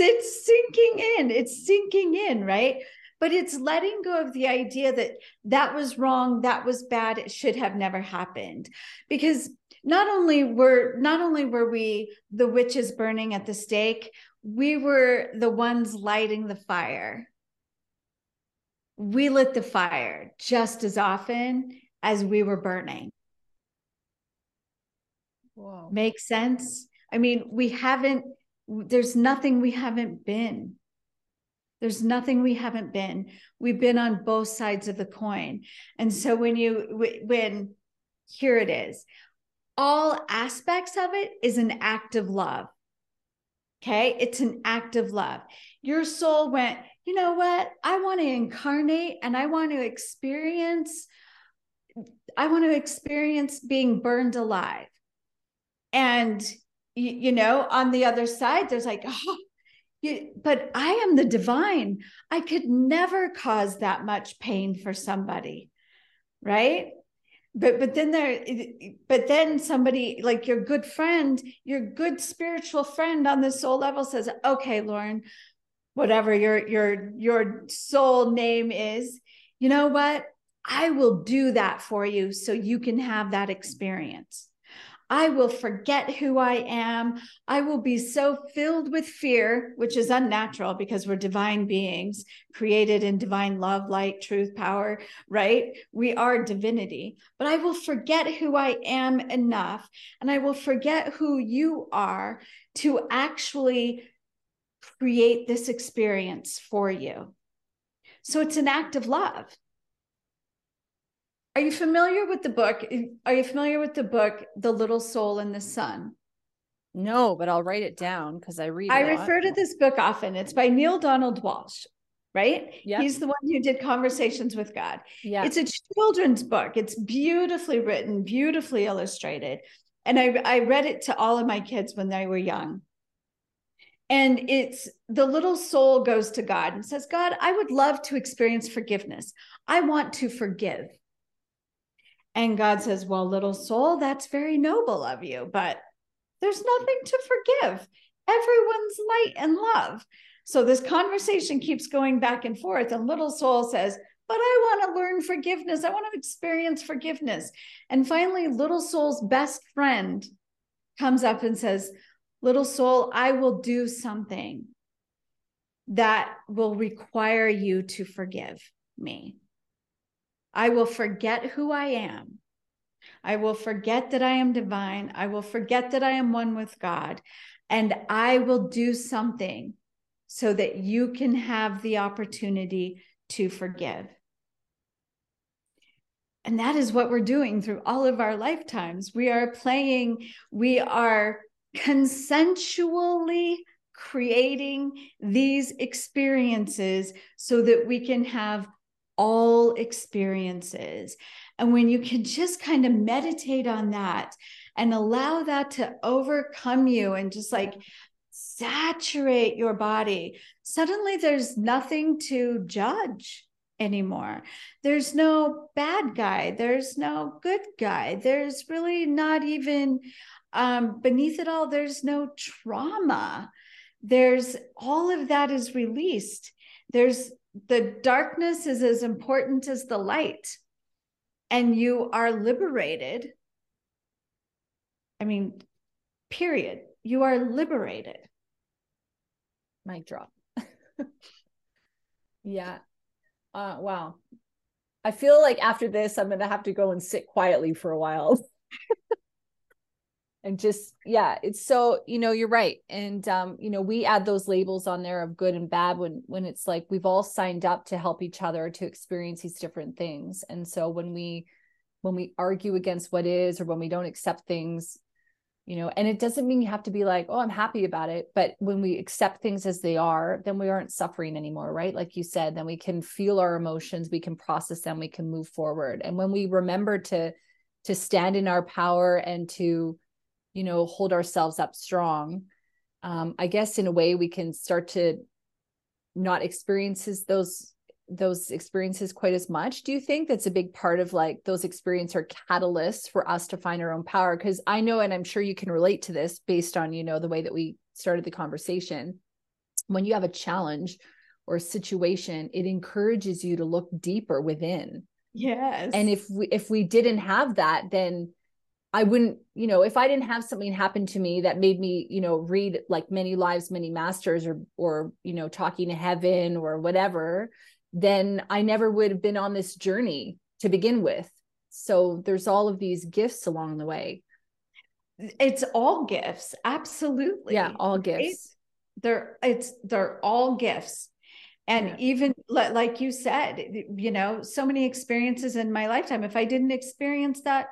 It's sinking in. It's sinking in, right? But it's letting go of the idea that that was wrong that was bad it should have never happened. Because not only were not only were we the witches burning at the stake we were the ones lighting the fire. We lit the fire just as often as we were burning. Whoa. make sense? I mean we haven't there's nothing we haven't been there's nothing we haven't been. We've been on both sides of the coin. And so when you, when here it is, all aspects of it is an act of love. Okay. It's an act of love. Your soul went, you know what? I want to incarnate and I want to experience, I want to experience being burned alive. And, you, you know, on the other side, there's like, oh, but I am the divine. I could never cause that much pain for somebody, right? But but then there, but then somebody like your good friend, your good spiritual friend on the soul level says, "Okay, Lauren, whatever your your your soul name is, you know what? I will do that for you so you can have that experience. I will forget who I am. I will be so filled with fear, which is unnatural because we're divine beings created in divine love, light, truth, power, right? We are divinity. But I will forget who I am enough and I will forget who you are to actually create this experience for you. So it's an act of love. Are you familiar with the book? Are you familiar with the book, The Little Soul and the Sun? No, but I'll write it down because I read. It. I refer to this book often. It's by Neale Donald Walsch, right? Yeah. He's the one who did Conversations with God. Yeah. It's a children's book. It's beautifully written, beautifully illustrated. And I, I read it to all of my kids when they were young. And it's the little soul goes to God and says, God, I would love to experience forgiveness. I want to forgive. And God says, Well, little soul, that's very noble of you, but there's nothing to forgive. Everyone's light and love. So this conversation keeps going back and forth. And little soul says, But I want to learn forgiveness. I want to experience forgiveness. And finally, little soul's best friend comes up and says, Little soul, I will do something that will require you to forgive me. I will forget who I am. I will forget that I am divine. I will forget that I am one with God. And I will do something so that you can have the opportunity to forgive. And that is what we're doing through all of our lifetimes. We are playing, we are consensually creating these experiences so that we can have all experiences. And when you can just kind of meditate on that and allow that to overcome you and just like saturate your body, suddenly there's nothing to judge anymore. There's no bad guy, there's no good guy, there's really not even um, beneath it all, there's no trauma. There's all of that is released. There's the darkness is as important as the light and you are liberated. I mean period. You are liberated. Mic drop. Yeah. Uh wow. I feel like after this i'm gonna have to go and sit quietly for a while and just yeah it's so you know you're right. And um you know we add those labels on there of good and bad when when it's like we've all signed up to help each other to experience these different things. And so when we when we argue against what is or when we don't accept things you know and it doesn't mean you have to be like oh i'm happy about it. But when we accept things as they are then we aren't suffering anymore right? Like you said then we can feel our emotions we can process them we can move forward. And when we remember to to stand in our power and to you know hold ourselves up strong. Um i guess in a way we can start to not experiences those those experiences quite as much. Do you think that's a big part of like those experiences are catalysts for us to find our own power? Because i know and i'm sure you can relate to this based on you know the way that we started the conversation. When you have a challenge or situation it encourages you to look deeper within. Yes. And if we if we didn't have that then I wouldn't, you know, if I didn't have something happen to me that made me, you know, read like many lives, many masters or or, you know, talking to heaven or whatever, then I never would have been on this journey to begin with. So there's all of these gifts along the way. It's all gifts. Absolutely. Yeah, all gifts. they're it's they're all gifts. And yeah. even like you said, you know, so many experiences in my lifetime. If I didn't experience that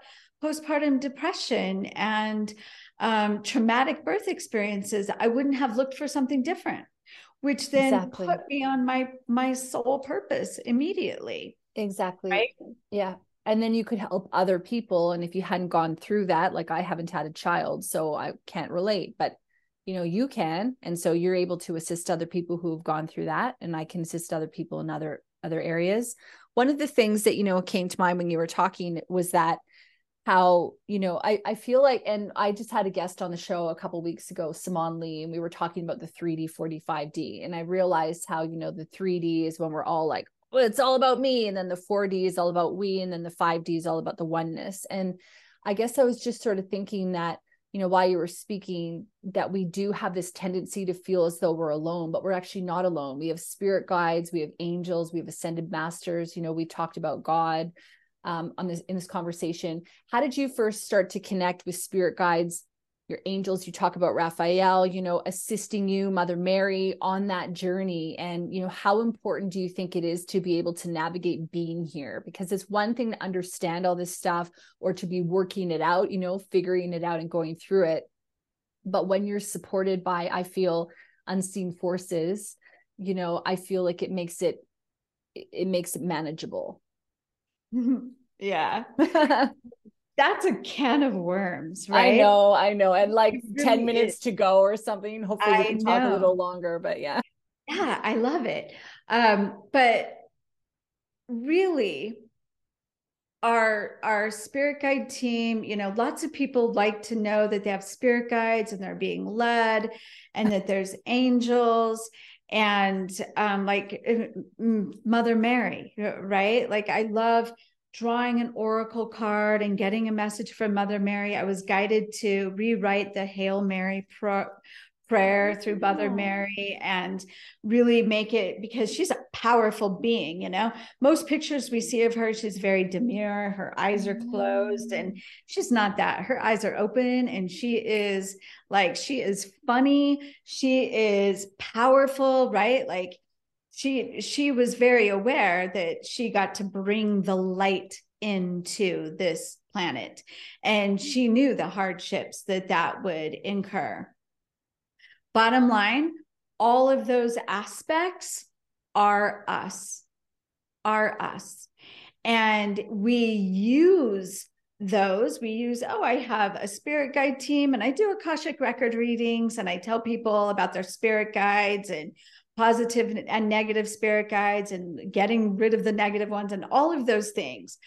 postpartum depression and um, traumatic birth experiences, I wouldn't have looked for something different, which then exactly. put me on my my sole purpose immediately. Exactly. Right? Yeah. And then you could help other people. And if you hadn't gone through that, like I haven't had a child, so I can't relate, but you know, you can. And so you're able to assist other people who have gone through that. And I can assist other people in other other areas. One of the things that, you know, came to mind when you were talking was that how you know I, I feel like and i just had a guest on the show a couple weeks ago simon lee and we were talking about the 3d 45d and i realized how you know the 3d is when we're all like well, it's all about me and then the 4d is all about we and then the 5d is all about the oneness and I guess I was just sort of thinking that, you know, while you were speaking, that we do have this tendency to feel as though we're alone, but we're actually not alone. We have spirit guides, we have angels, we have ascended masters. You know, we talked about God um, on this in this conversation. How did you first start to connect with spirit guides your angels? You talk about raphael you know assisting you mother mary on that journey. And you know how important do you think it is to be able to navigate being here? Because it's one thing to understand all this stuff or to be working it out you know figuring it out and going through it. But when you're supported by i feel unseen forces you know i feel like it makes it it makes it manageable yeah that's a can of worms, right? I know, I know. And like really 10 minutes is. to go or something. Hopefully we can talk a little longer, but yeah. Yeah, I love it. Um, but really our our spirit guide team, you know, lots of people like to know that they have spirit guides and they're being led and that there's angels and um like mother mary right like i love drawing an oracle card and getting a message from Mother Mary. I was guided to rewrite the Hail Mary pro- prayer through Mother Mary and really make it because she's a powerful being, you know. Most pictures we see of her, she's very demure, her eyes are closed, and mm. she's not that. Her eyes are open and she is like, she is funny, she is powerful, right? Like, she she was very aware that she got to bring the light into this planet and she knew the hardships that that would incur bottom line all of those aspects are us are us and we use those we use oh i have a spirit guide team and i do akashic record readings and i tell people about their spirit guides and positive and negative spirit guides and getting rid of the negative ones and all of those things.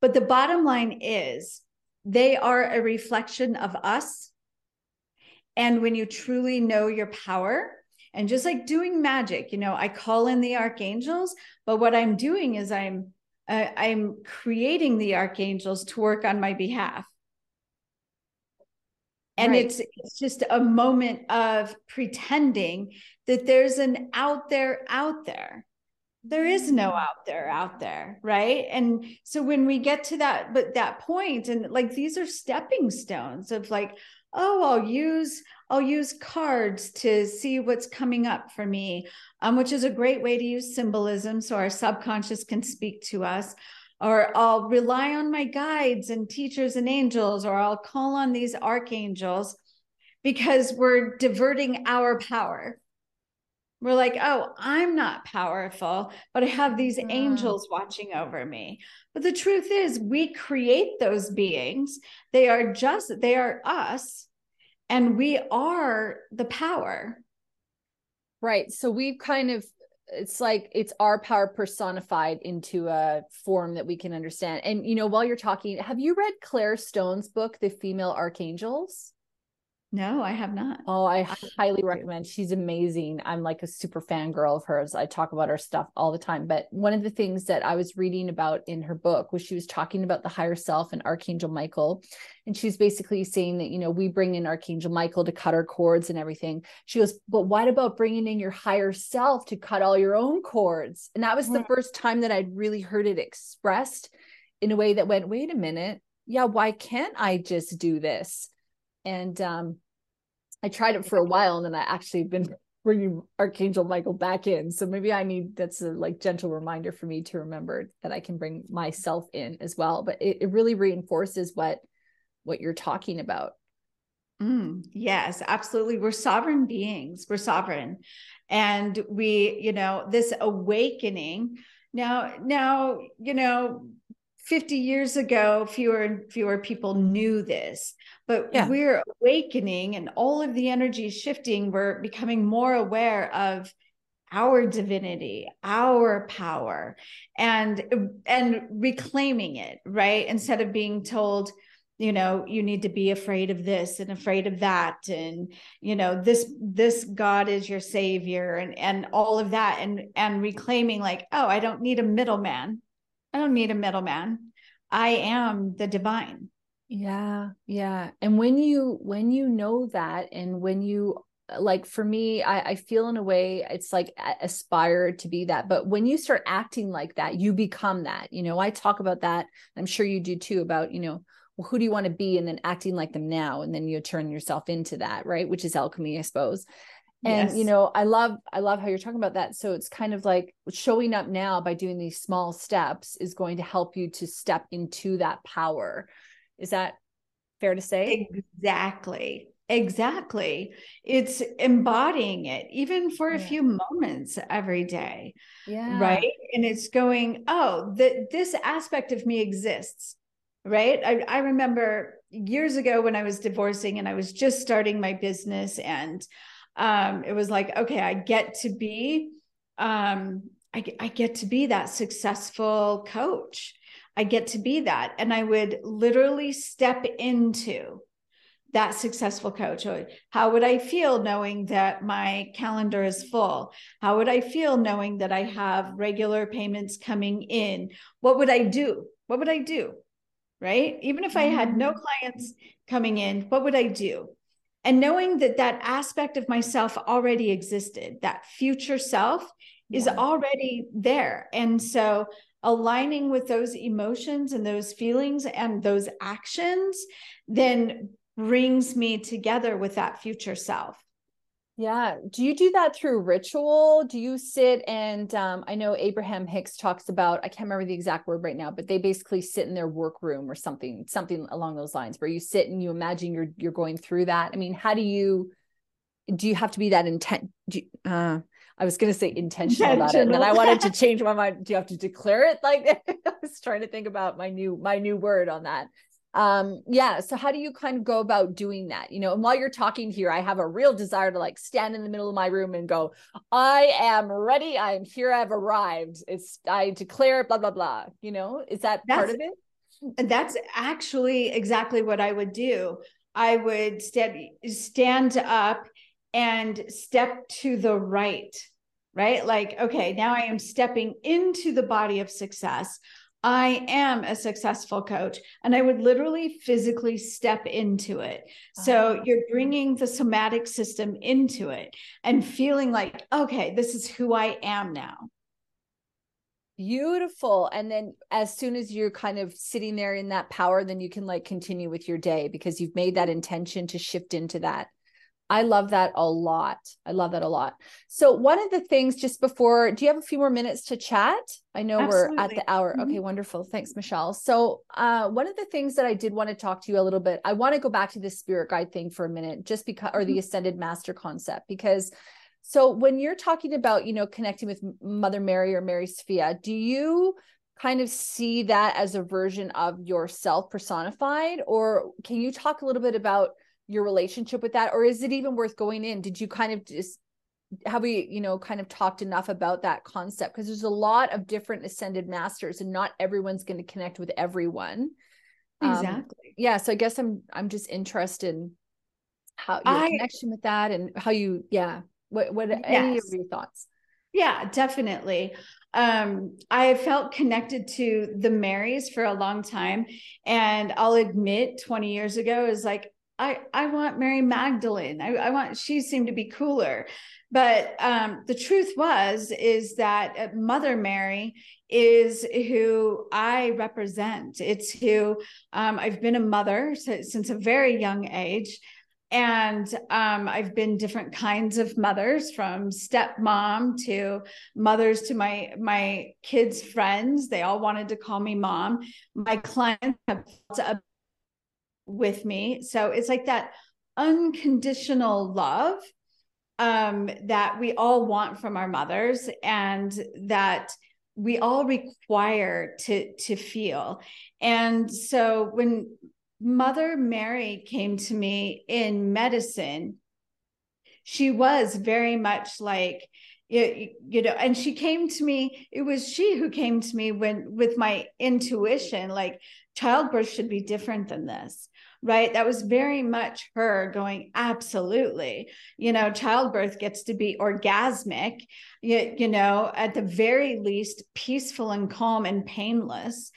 But the bottom line is they are a reflection of us. And when you truly know your power, and just like doing magic, you know, I call in the archangels, but what I'm doing is I'm uh, I'm creating the archangels to work on my behalf and right. it's it's just a moment of pretending that there's an out there out there there is no mm. out there out there right and so when we get to that but that point and like these are stepping stones of like oh i'll use i'll use cards to see what's coming up for me um, which is a great way to use symbolism so our subconscious can speak to us or I'll rely on my guides and teachers and angels, or I'll call on these archangels because we're diverting our power. We're like, oh, I'm not powerful, but I have these mm. angels watching over me. But the truth is, we create those beings. They are just, they are us, and we are the power. Right. So we've kind of it's like it's our power personified into a form that we can understand. And you know, while you're talking, have you read Claire Stone's book, The Female Archangels? No, I have not. Oh, I highly recommend. She's amazing. I'm like a super fangirl of hers. I talk about her stuff all the time. But one of the things that I was reading about in her book was she was talking about the higher self and Archangel Michael. And she's basically saying that, you know, we bring in Archangel Michael to cut our cords and everything. She goes, but what about bringing in your higher self to cut all your own cords? And that was the first time that I'd really heard it expressed in a way that went, wait a minute. Yeah, why can't I just do this? And um, I tried it for a while, and then I actually been bringing Archangel Michael back in. So maybe I need that's a like gentle reminder for me to remember that I can bring myself in as well. But it, it really reinforces what what you're talking about. Mm, yes, absolutely. We're sovereign beings. We're sovereign, and we, you know, this awakening. Now, now, you know, 50 years ago, fewer and fewer people knew this, but yeah. we're awakening and all of the energy shifting. We're becoming more aware of our divinity, our power, and and reclaiming it, right? Instead of being told, you know, you need to be afraid of this and afraid of that, and you know, this this God is your savior, and and all of that, and and reclaiming like, oh, I don't need a middleman I don't need a middleman. I am the divine. Yeah, yeah. And when you when you know that and when you like for me I, I feel in a way it's like aspire to be that. But when you start acting like that you become that. You know i talk about that. I'm sure you do too about you know well, who do you want to be? And then acting like them now. And then you turn yourself into that right? Which is alchemy i suppose and yes. you know i love i love how you're talking about that so it's kind of like showing up now by doing these small steps is going to help you to step into that power is that fair to say exactly Exactly. It's embodying it, even for a yeah. few moments every day. Yeah. Right. And it's going, oh, that this aspect of me exists. Right. I, I remember years ago when I was divorcing and I was just starting my business, and um, it was like, okay, I get to be, um, I, I get to be that successful coach. I get to be that. And I would literally step into that successful coach. How would i feel knowing that my calendar is full? How would i feel knowing that i have regular payments coming in? What would i do? What would i do? Right? Even if i had no mm-hmm. clients coming in what would i do and knowing that that aspect of myself already existed that future self is already there and so aligning with those emotions and those feelings and those actions then brings me together with that future self. Yeah. Do you do that through ritual? Do you sit and um, I know Abraham Hicks talks about, I can't remember the exact word right now, but they basically sit in their workroom or something, something along those lines where you sit and you imagine you're you're going through that. I mean, how do you do you have to be that intent? You, uh, I was going to say intentional, intentional, about it, and then I wanted to change my mind. Do you have to declare it? Like I was trying to think about my new my new word on that um yeah so how do you kind of go about doing that? You know and while you're talking here i have a real desire to like stand in the middle of my room and go i am ready. I'm here. I've arrived. It's i declare blah blah blah. You know is that that's, part of it? And that's actually exactly what i would do. I would step stand up and step to the right right? Like okay now i am stepping into the body of success I am a successful coach. And I would literally physically step into it. So uh-huh. you're bringing the somatic system into it and feeling like, okay, this is who I am now. Beautiful. And then as soon as you're kind of sitting there in that power, then you can like continue with your day because you've made that intention to shift into that. I love that a lot. I love that a lot. So, one of the things just before, do you have a few more minutes to chat? I know Absolutely. we're at the hour. Mm-hmm. Okay, wonderful. Thanks, Michelle. So, uh, one of the things that I did want to talk to you a little bit, I want to go back to the spirit guide thing for a minute, just because, or the mm-hmm. ascended master concept, because so when you're talking about, you know, connecting with Mother Mary or Mary Sophia, do you kind of see that as a version of yourself personified? Or can you talk a little bit about? Your relationship with that or is it even worth going in? Did you kind of just have we you know kind of talked enough about that concept? Because there's a lot of different ascended masters and not everyone's going to connect with everyone. Um, exactly. um, yeah so i guess i'm i'm just interested in how your I, connection with that and how you yeah what what yes. any of your thoughts? Yeah definitely. Um i felt connected to the marys for a long time and i'll admit 20 years ago is like I, I want Mary Magdalene. I, I want, she seemed to be cooler. But um, the truth was, is that uh, Mother Mary is who I represent. It's who um, I've been a mother since, a very young age. And um, I've been different kinds of mothers from stepmom to mothers to my my kids' friends. They all wanted to call me mom. My clients have with me. So it's like that unconditional love um, that we all want from our mothers and that we all require to to feel. And so when Mother Mary came to me in medicine, she was very much like you, you know and she came to me it was she who came to me when with my intuition like childbirth should be different than this right? That was very much her going, absolutely. You know, childbirth gets to be orgasmic, you, you know, at the very least, peaceful and calm and painless.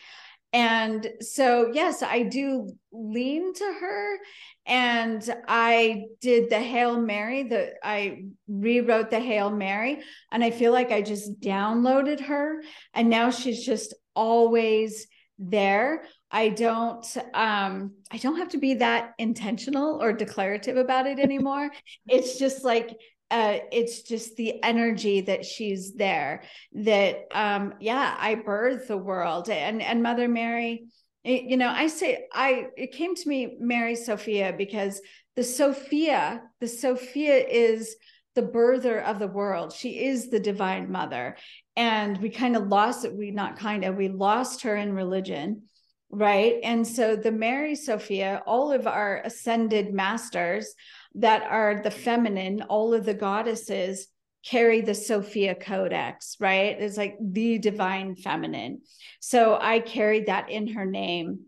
And so, yes, I do lean to her. And I did the Hail Mary, the I rewrote the Hail Mary, and I feel like I just downloaded her. And now she's just always there. I don't um I don't have to be that intentional or declarative about it anymore. it's just like uh, it's just the energy that she's there that um yeah i birth the world. And and mother mary you know i say i it came to me mary sophia because the sophia the sophia is the birther of the world. She is the divine mother. And we kind of lost it. We not kind of we lost her in religion right and so the mary sophia all of our ascended masters that are the feminine, all of the goddesses carry the Sophia Codex, right? It's like the divine feminine. So I carried that in her name.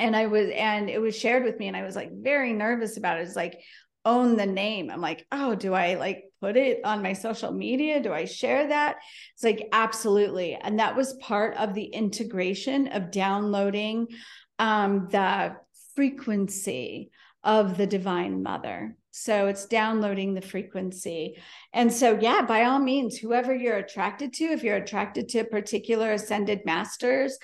And I was, and it was shared with me, and I was like very nervous about it. It's like, own the name. I'm like, oh, do I like put it on my social media? Do I share that? It's like, absolutely. And that was part of the integration of downloading um, the frequency of the divine mother. So it's downloading the frequency. And so, yeah, by all means, whoever you're attracted to, if you're attracted to particular ascended masters,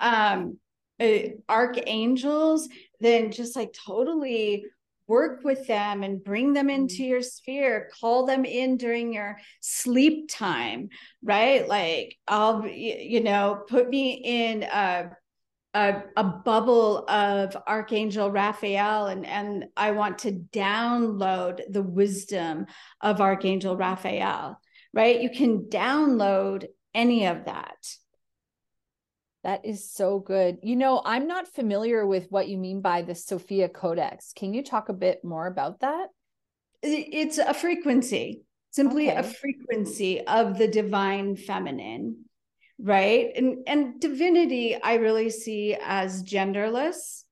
um, uh, archangels, then just like totally work with them and bring them into mm-hmm. your sphere call them in during your sleep time right like i'll you know put me in a a, a bubble of Archangel Raphael, and, and I want to download the wisdom of Archangel Raphael, right? You can download any of that. That is so good. You know, I'm not familiar with what you mean by the Sophia Codex. Can you talk a bit more about that? It's a frequency, simply okay. a frequency of the divine feminine right and and divinity i really see as genderless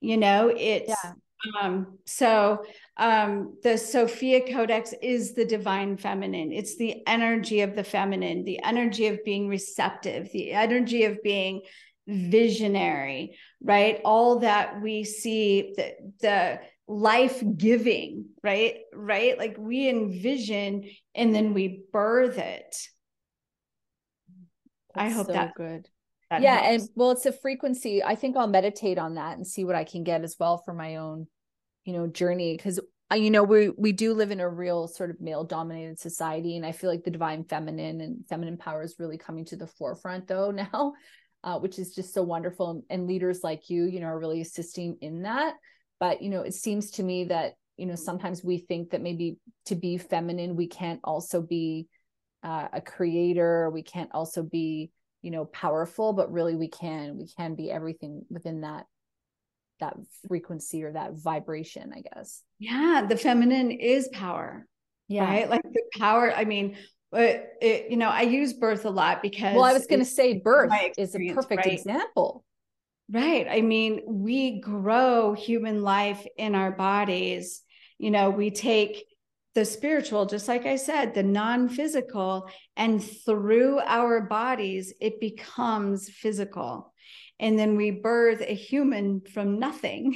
you know it's yeah. um so um the sophia codex is the divine feminine it's the energy of the feminine the energy of being receptive the energy of being visionary right all that we see the the life giving right right like we envision and then we birth it I hope so that good. That yeah, helps. and well, it's a frequency. I think I'll meditate on that and see what I can get as well for my own, you know, journey. Because you know, we we do live in a real sort of male dominated society, and I feel like the divine feminine and feminine power is really coming to the forefront though now, uh, which is just so wonderful. And leaders like you, you know, are really assisting in that. But you know, it seems to me that you know sometimes we think that maybe to be feminine we can't also be uh, a creator we can't also be you know powerful but really we can we can be everything within that that frequency or that vibration i guess. Yeah the feminine is power yeah. right? Like the power i mean it, it, you know i use birth a lot because well i was going to say birth is a perfect right? example. Right i mean we grow human life in our bodies. You know we take the spiritual, just like I said, the non physical, and through our bodies, it becomes physical. And then we birth a human from nothing,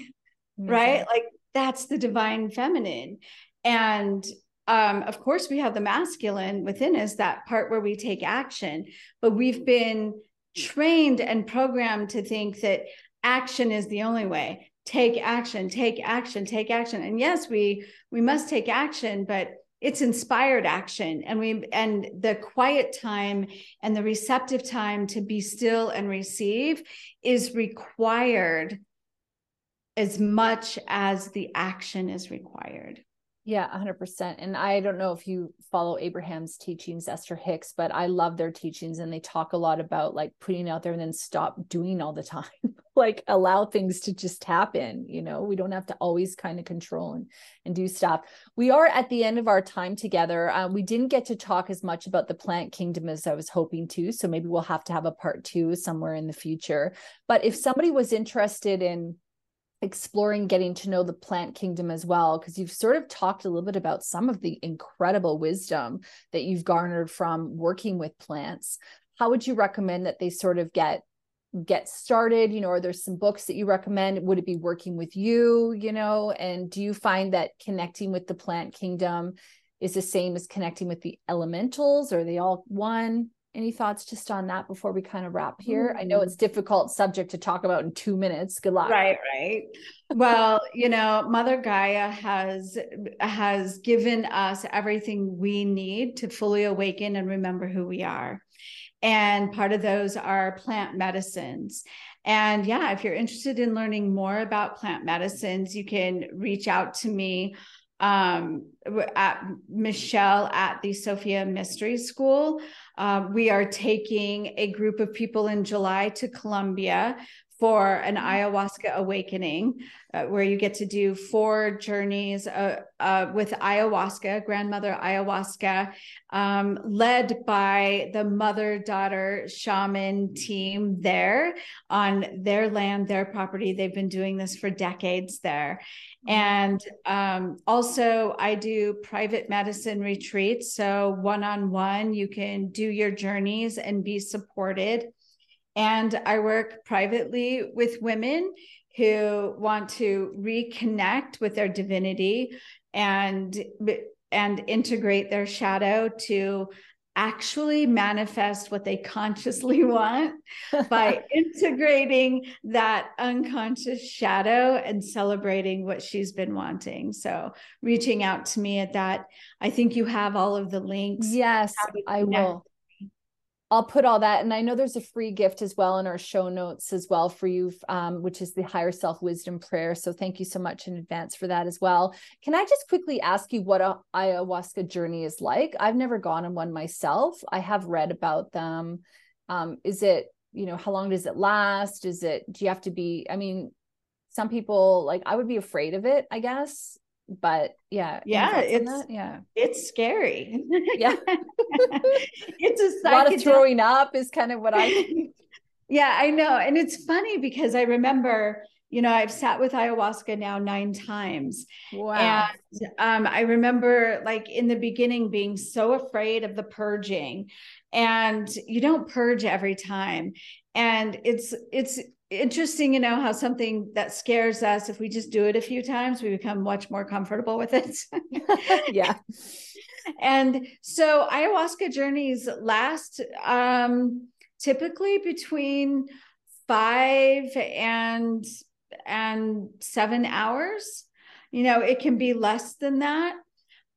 mm-hmm. right? Like that's the divine feminine. And um, of course, we have the masculine within us, that part where we take action, but we've been trained and programmed to think that action is the only way take action take action take action. And yes we we must take action but it's inspired action. And we and the quiet time and the receptive time to be still and receive is required as much as the action is required yeah, 100%. And I don't know if you follow Abraham's teachings, Esther Hicks, but I love their teachings and they talk a lot about like putting out there and then stop doing all the time. like allow things to just happen, you know. We don't have to always kind of control and and do stuff. We are at the end of our time together. Uh, we didn't get to talk as much about the plant kingdom as I was hoping to, so maybe we'll have to have a part 2 somewhere in the future. But if somebody was interested in exploring getting to know the plant kingdom as well because you've sort of talked a little bit about some of the incredible wisdom that you've garnered from working with plants. How would you recommend that they sort of get get started? You know are there some books that you recommend? Would it be working with you you know? And do you find that connecting with the plant kingdom is the same as connecting with the elementals? Are they all one any thoughts just on that before we kind of wrap here mm-hmm. i know it's difficult subject to talk about in two minutes good luck right right well you know mother gaia has has given us everything we need to fully awaken and remember who we are and part of those are plant medicines. And yeah, if you're interested in learning more about plant medicines, you can reach out to me um, at Michelle at the Sophia Mystery School. Uh, we are taking a group of people in July to Colombia for an ayahuasca awakening, uh, where you get to do four journeys uh, uh, with ayahuasca, grandmother ayahuasca, um, led by the mother daughter shaman team there on their land, their property. They've been doing this for decades there. And um, also, I do private medicine retreats. So, one on one, you can do your journeys and be supported and I work privately with women who want to reconnect with their divinity and and integrate their shadow to actually manifest what they consciously want by integrating that unconscious shadow and celebrating what she's been wanting. So, reaching out to me at that, I think you have all of the links. Yes, I will. I'll put all that. And I know there's a free gift as well in our show notes as well for you, um, which is the higher self wisdom prayer. So thank you so much in advance for that as well. Can I just quickly ask you what a ayahuasca journey is like? I've never gone on one myself. I have read about them. Um, is it, you know, how long does it last? Is it, do you have to be, I mean, some people like, I would be afraid of it, I guess but yeah yeah it's yeah. it's scary. Yeah. It's a, a lot of throwing up is kind of what i yeah i know and it's funny because i remember you know i've sat with ayahuasca now nine times wow. and um, i remember like in the beginning being so afraid of the purging and you don't purge every time and it's it's interesting you know how something that scares us if we just do it a few times we become much more comfortable with it. Yeah. And so ayahuasca journeys last um typically between five and and seven hours. You know it can be less than that.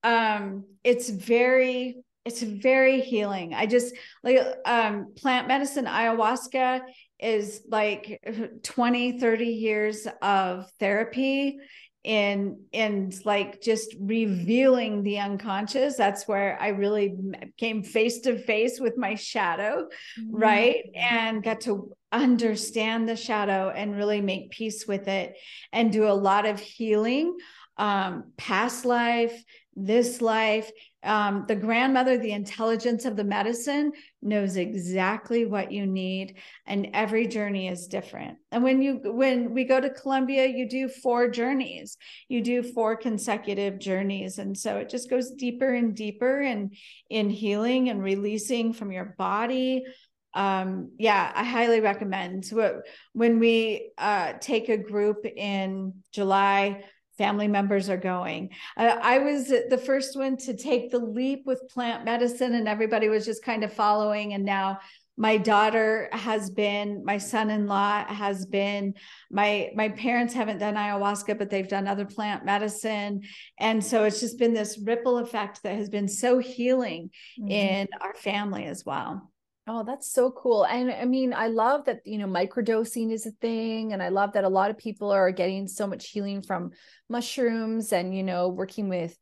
Um it's very it's very healing. I just like um plant medicine ayahuasca is like 20 30 years of therapy in in like just revealing the unconscious that's where i really came face to face with my shadow mm-hmm. right and got to understand the shadow and really make peace with it and do a lot of healing um past life this life um, the grandmother, the intelligence of the medicine knows exactly what you need, and every journey is different. And when you when we go to Colombia, you do four journeys. You do four consecutive journeys, and so it just goes deeper and deeper and in, in healing and releasing from your body. Um, yeah, I highly recommend. When we uh, take a group in July family members are going. Uh, I was the first one to take the leap with plant medicine, and everybody was just kind of following. And now my daughter has been, my son-in-law has been, my my parents haven't done ayahuasca, but they've done other plant medicine, and so it's just been this ripple effect that has been so healing mm-hmm. in our family as well. Oh, that's so cool. And I mean, I love that, you know, microdosing is a thing. And I love that a lot of people are getting so much healing from mushrooms and, you know, working with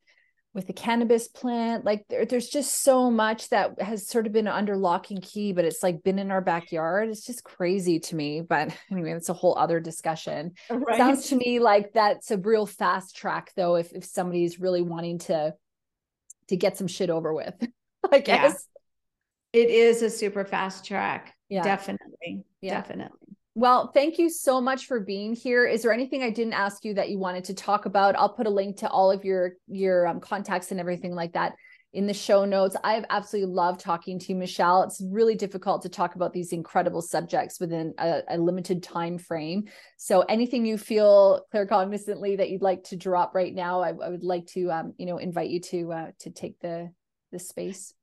with the cannabis plant. Like there, there's just so much that has sort of been under lock and key, but it's like been in our backyard. It's just crazy to me. But anyway, it's a whole other discussion. Right. Sounds to me like that's a real fast track though, if if somebody's really wanting to to get some shit over with. I guess. It is a super fast track. Yeah. Definitely. Yeah. Definitely. Well, thank you so much for being here. Is there anything I didn't ask you that you wanted to talk about? I'll put a link to all of your your um, contacts and everything like that in the show notes. I've absolutely loved talking to you, Michelle. It's really difficult to talk about these incredible subjects within a, a limited time frame. So anything you feel claircognizantly that you'd like to drop right now, I, I would like to um, you know, invite you to uh, to take the the space.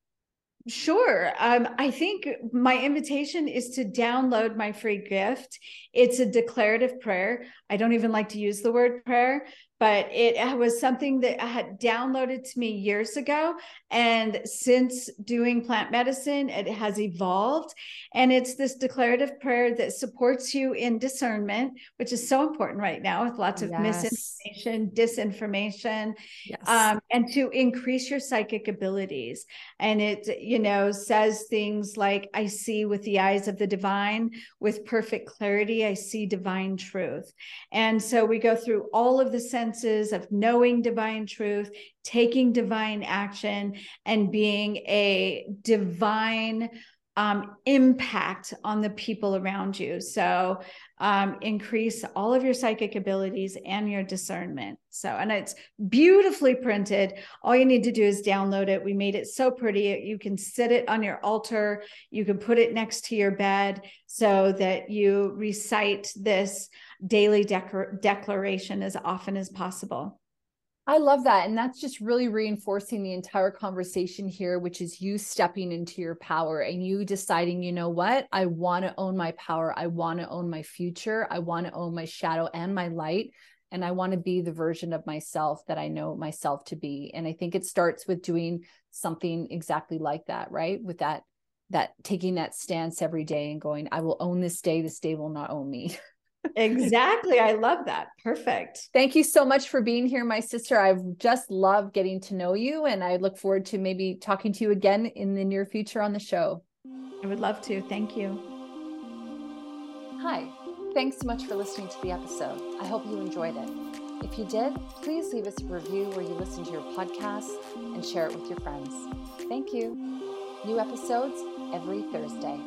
Sure. Um, I think my invitation is to download my free gift. It's a declarative prayer. I don't even like to use the word prayer but it was something that I had downloaded to me years ago. And since doing plant medicine, it has evolved. And it's this declarative prayer that supports you in discernment, which is so important right now with lots of yes. misinformation, disinformation, yes. um, and to increase your psychic abilities. And it, you know, says things like, I see with the eyes of the divine, with perfect clarity, I see divine truth. And so we go through all of the senses of knowing divine truth, taking divine action, and being a divine um, impact on the people around you. So um, increase all of your psychic abilities and your discernment. So, and it's beautifully printed. All you need to do is download it. We made it so pretty. You can sit it on your altar, you can put it next to your bed so that you recite this daily dec- declaration as often as possible. I love that. And that's just really reinforcing the entire conversation here, which is you stepping into your power and you deciding, you know what? I want to own my power. I want to own my future. I want to own my shadow and my light. And I want to be the version of myself that I know myself to be. And I think it starts with doing something exactly like that, right? With that, that taking that stance every day and going, I will own this day. This day will not own me. exactly. I love that. Perfect. Thank you so much for being here, my sister. I've just loved getting to know you, and I look forward to maybe talking to you again in the near future on the show. I would love to. Thank you. Hi. Thanks so much for listening to the episode. I hope you enjoyed it. If you did, please leave us a review where you listen to your podcast and share it with your friends. Thank you. New episodes every Thursday.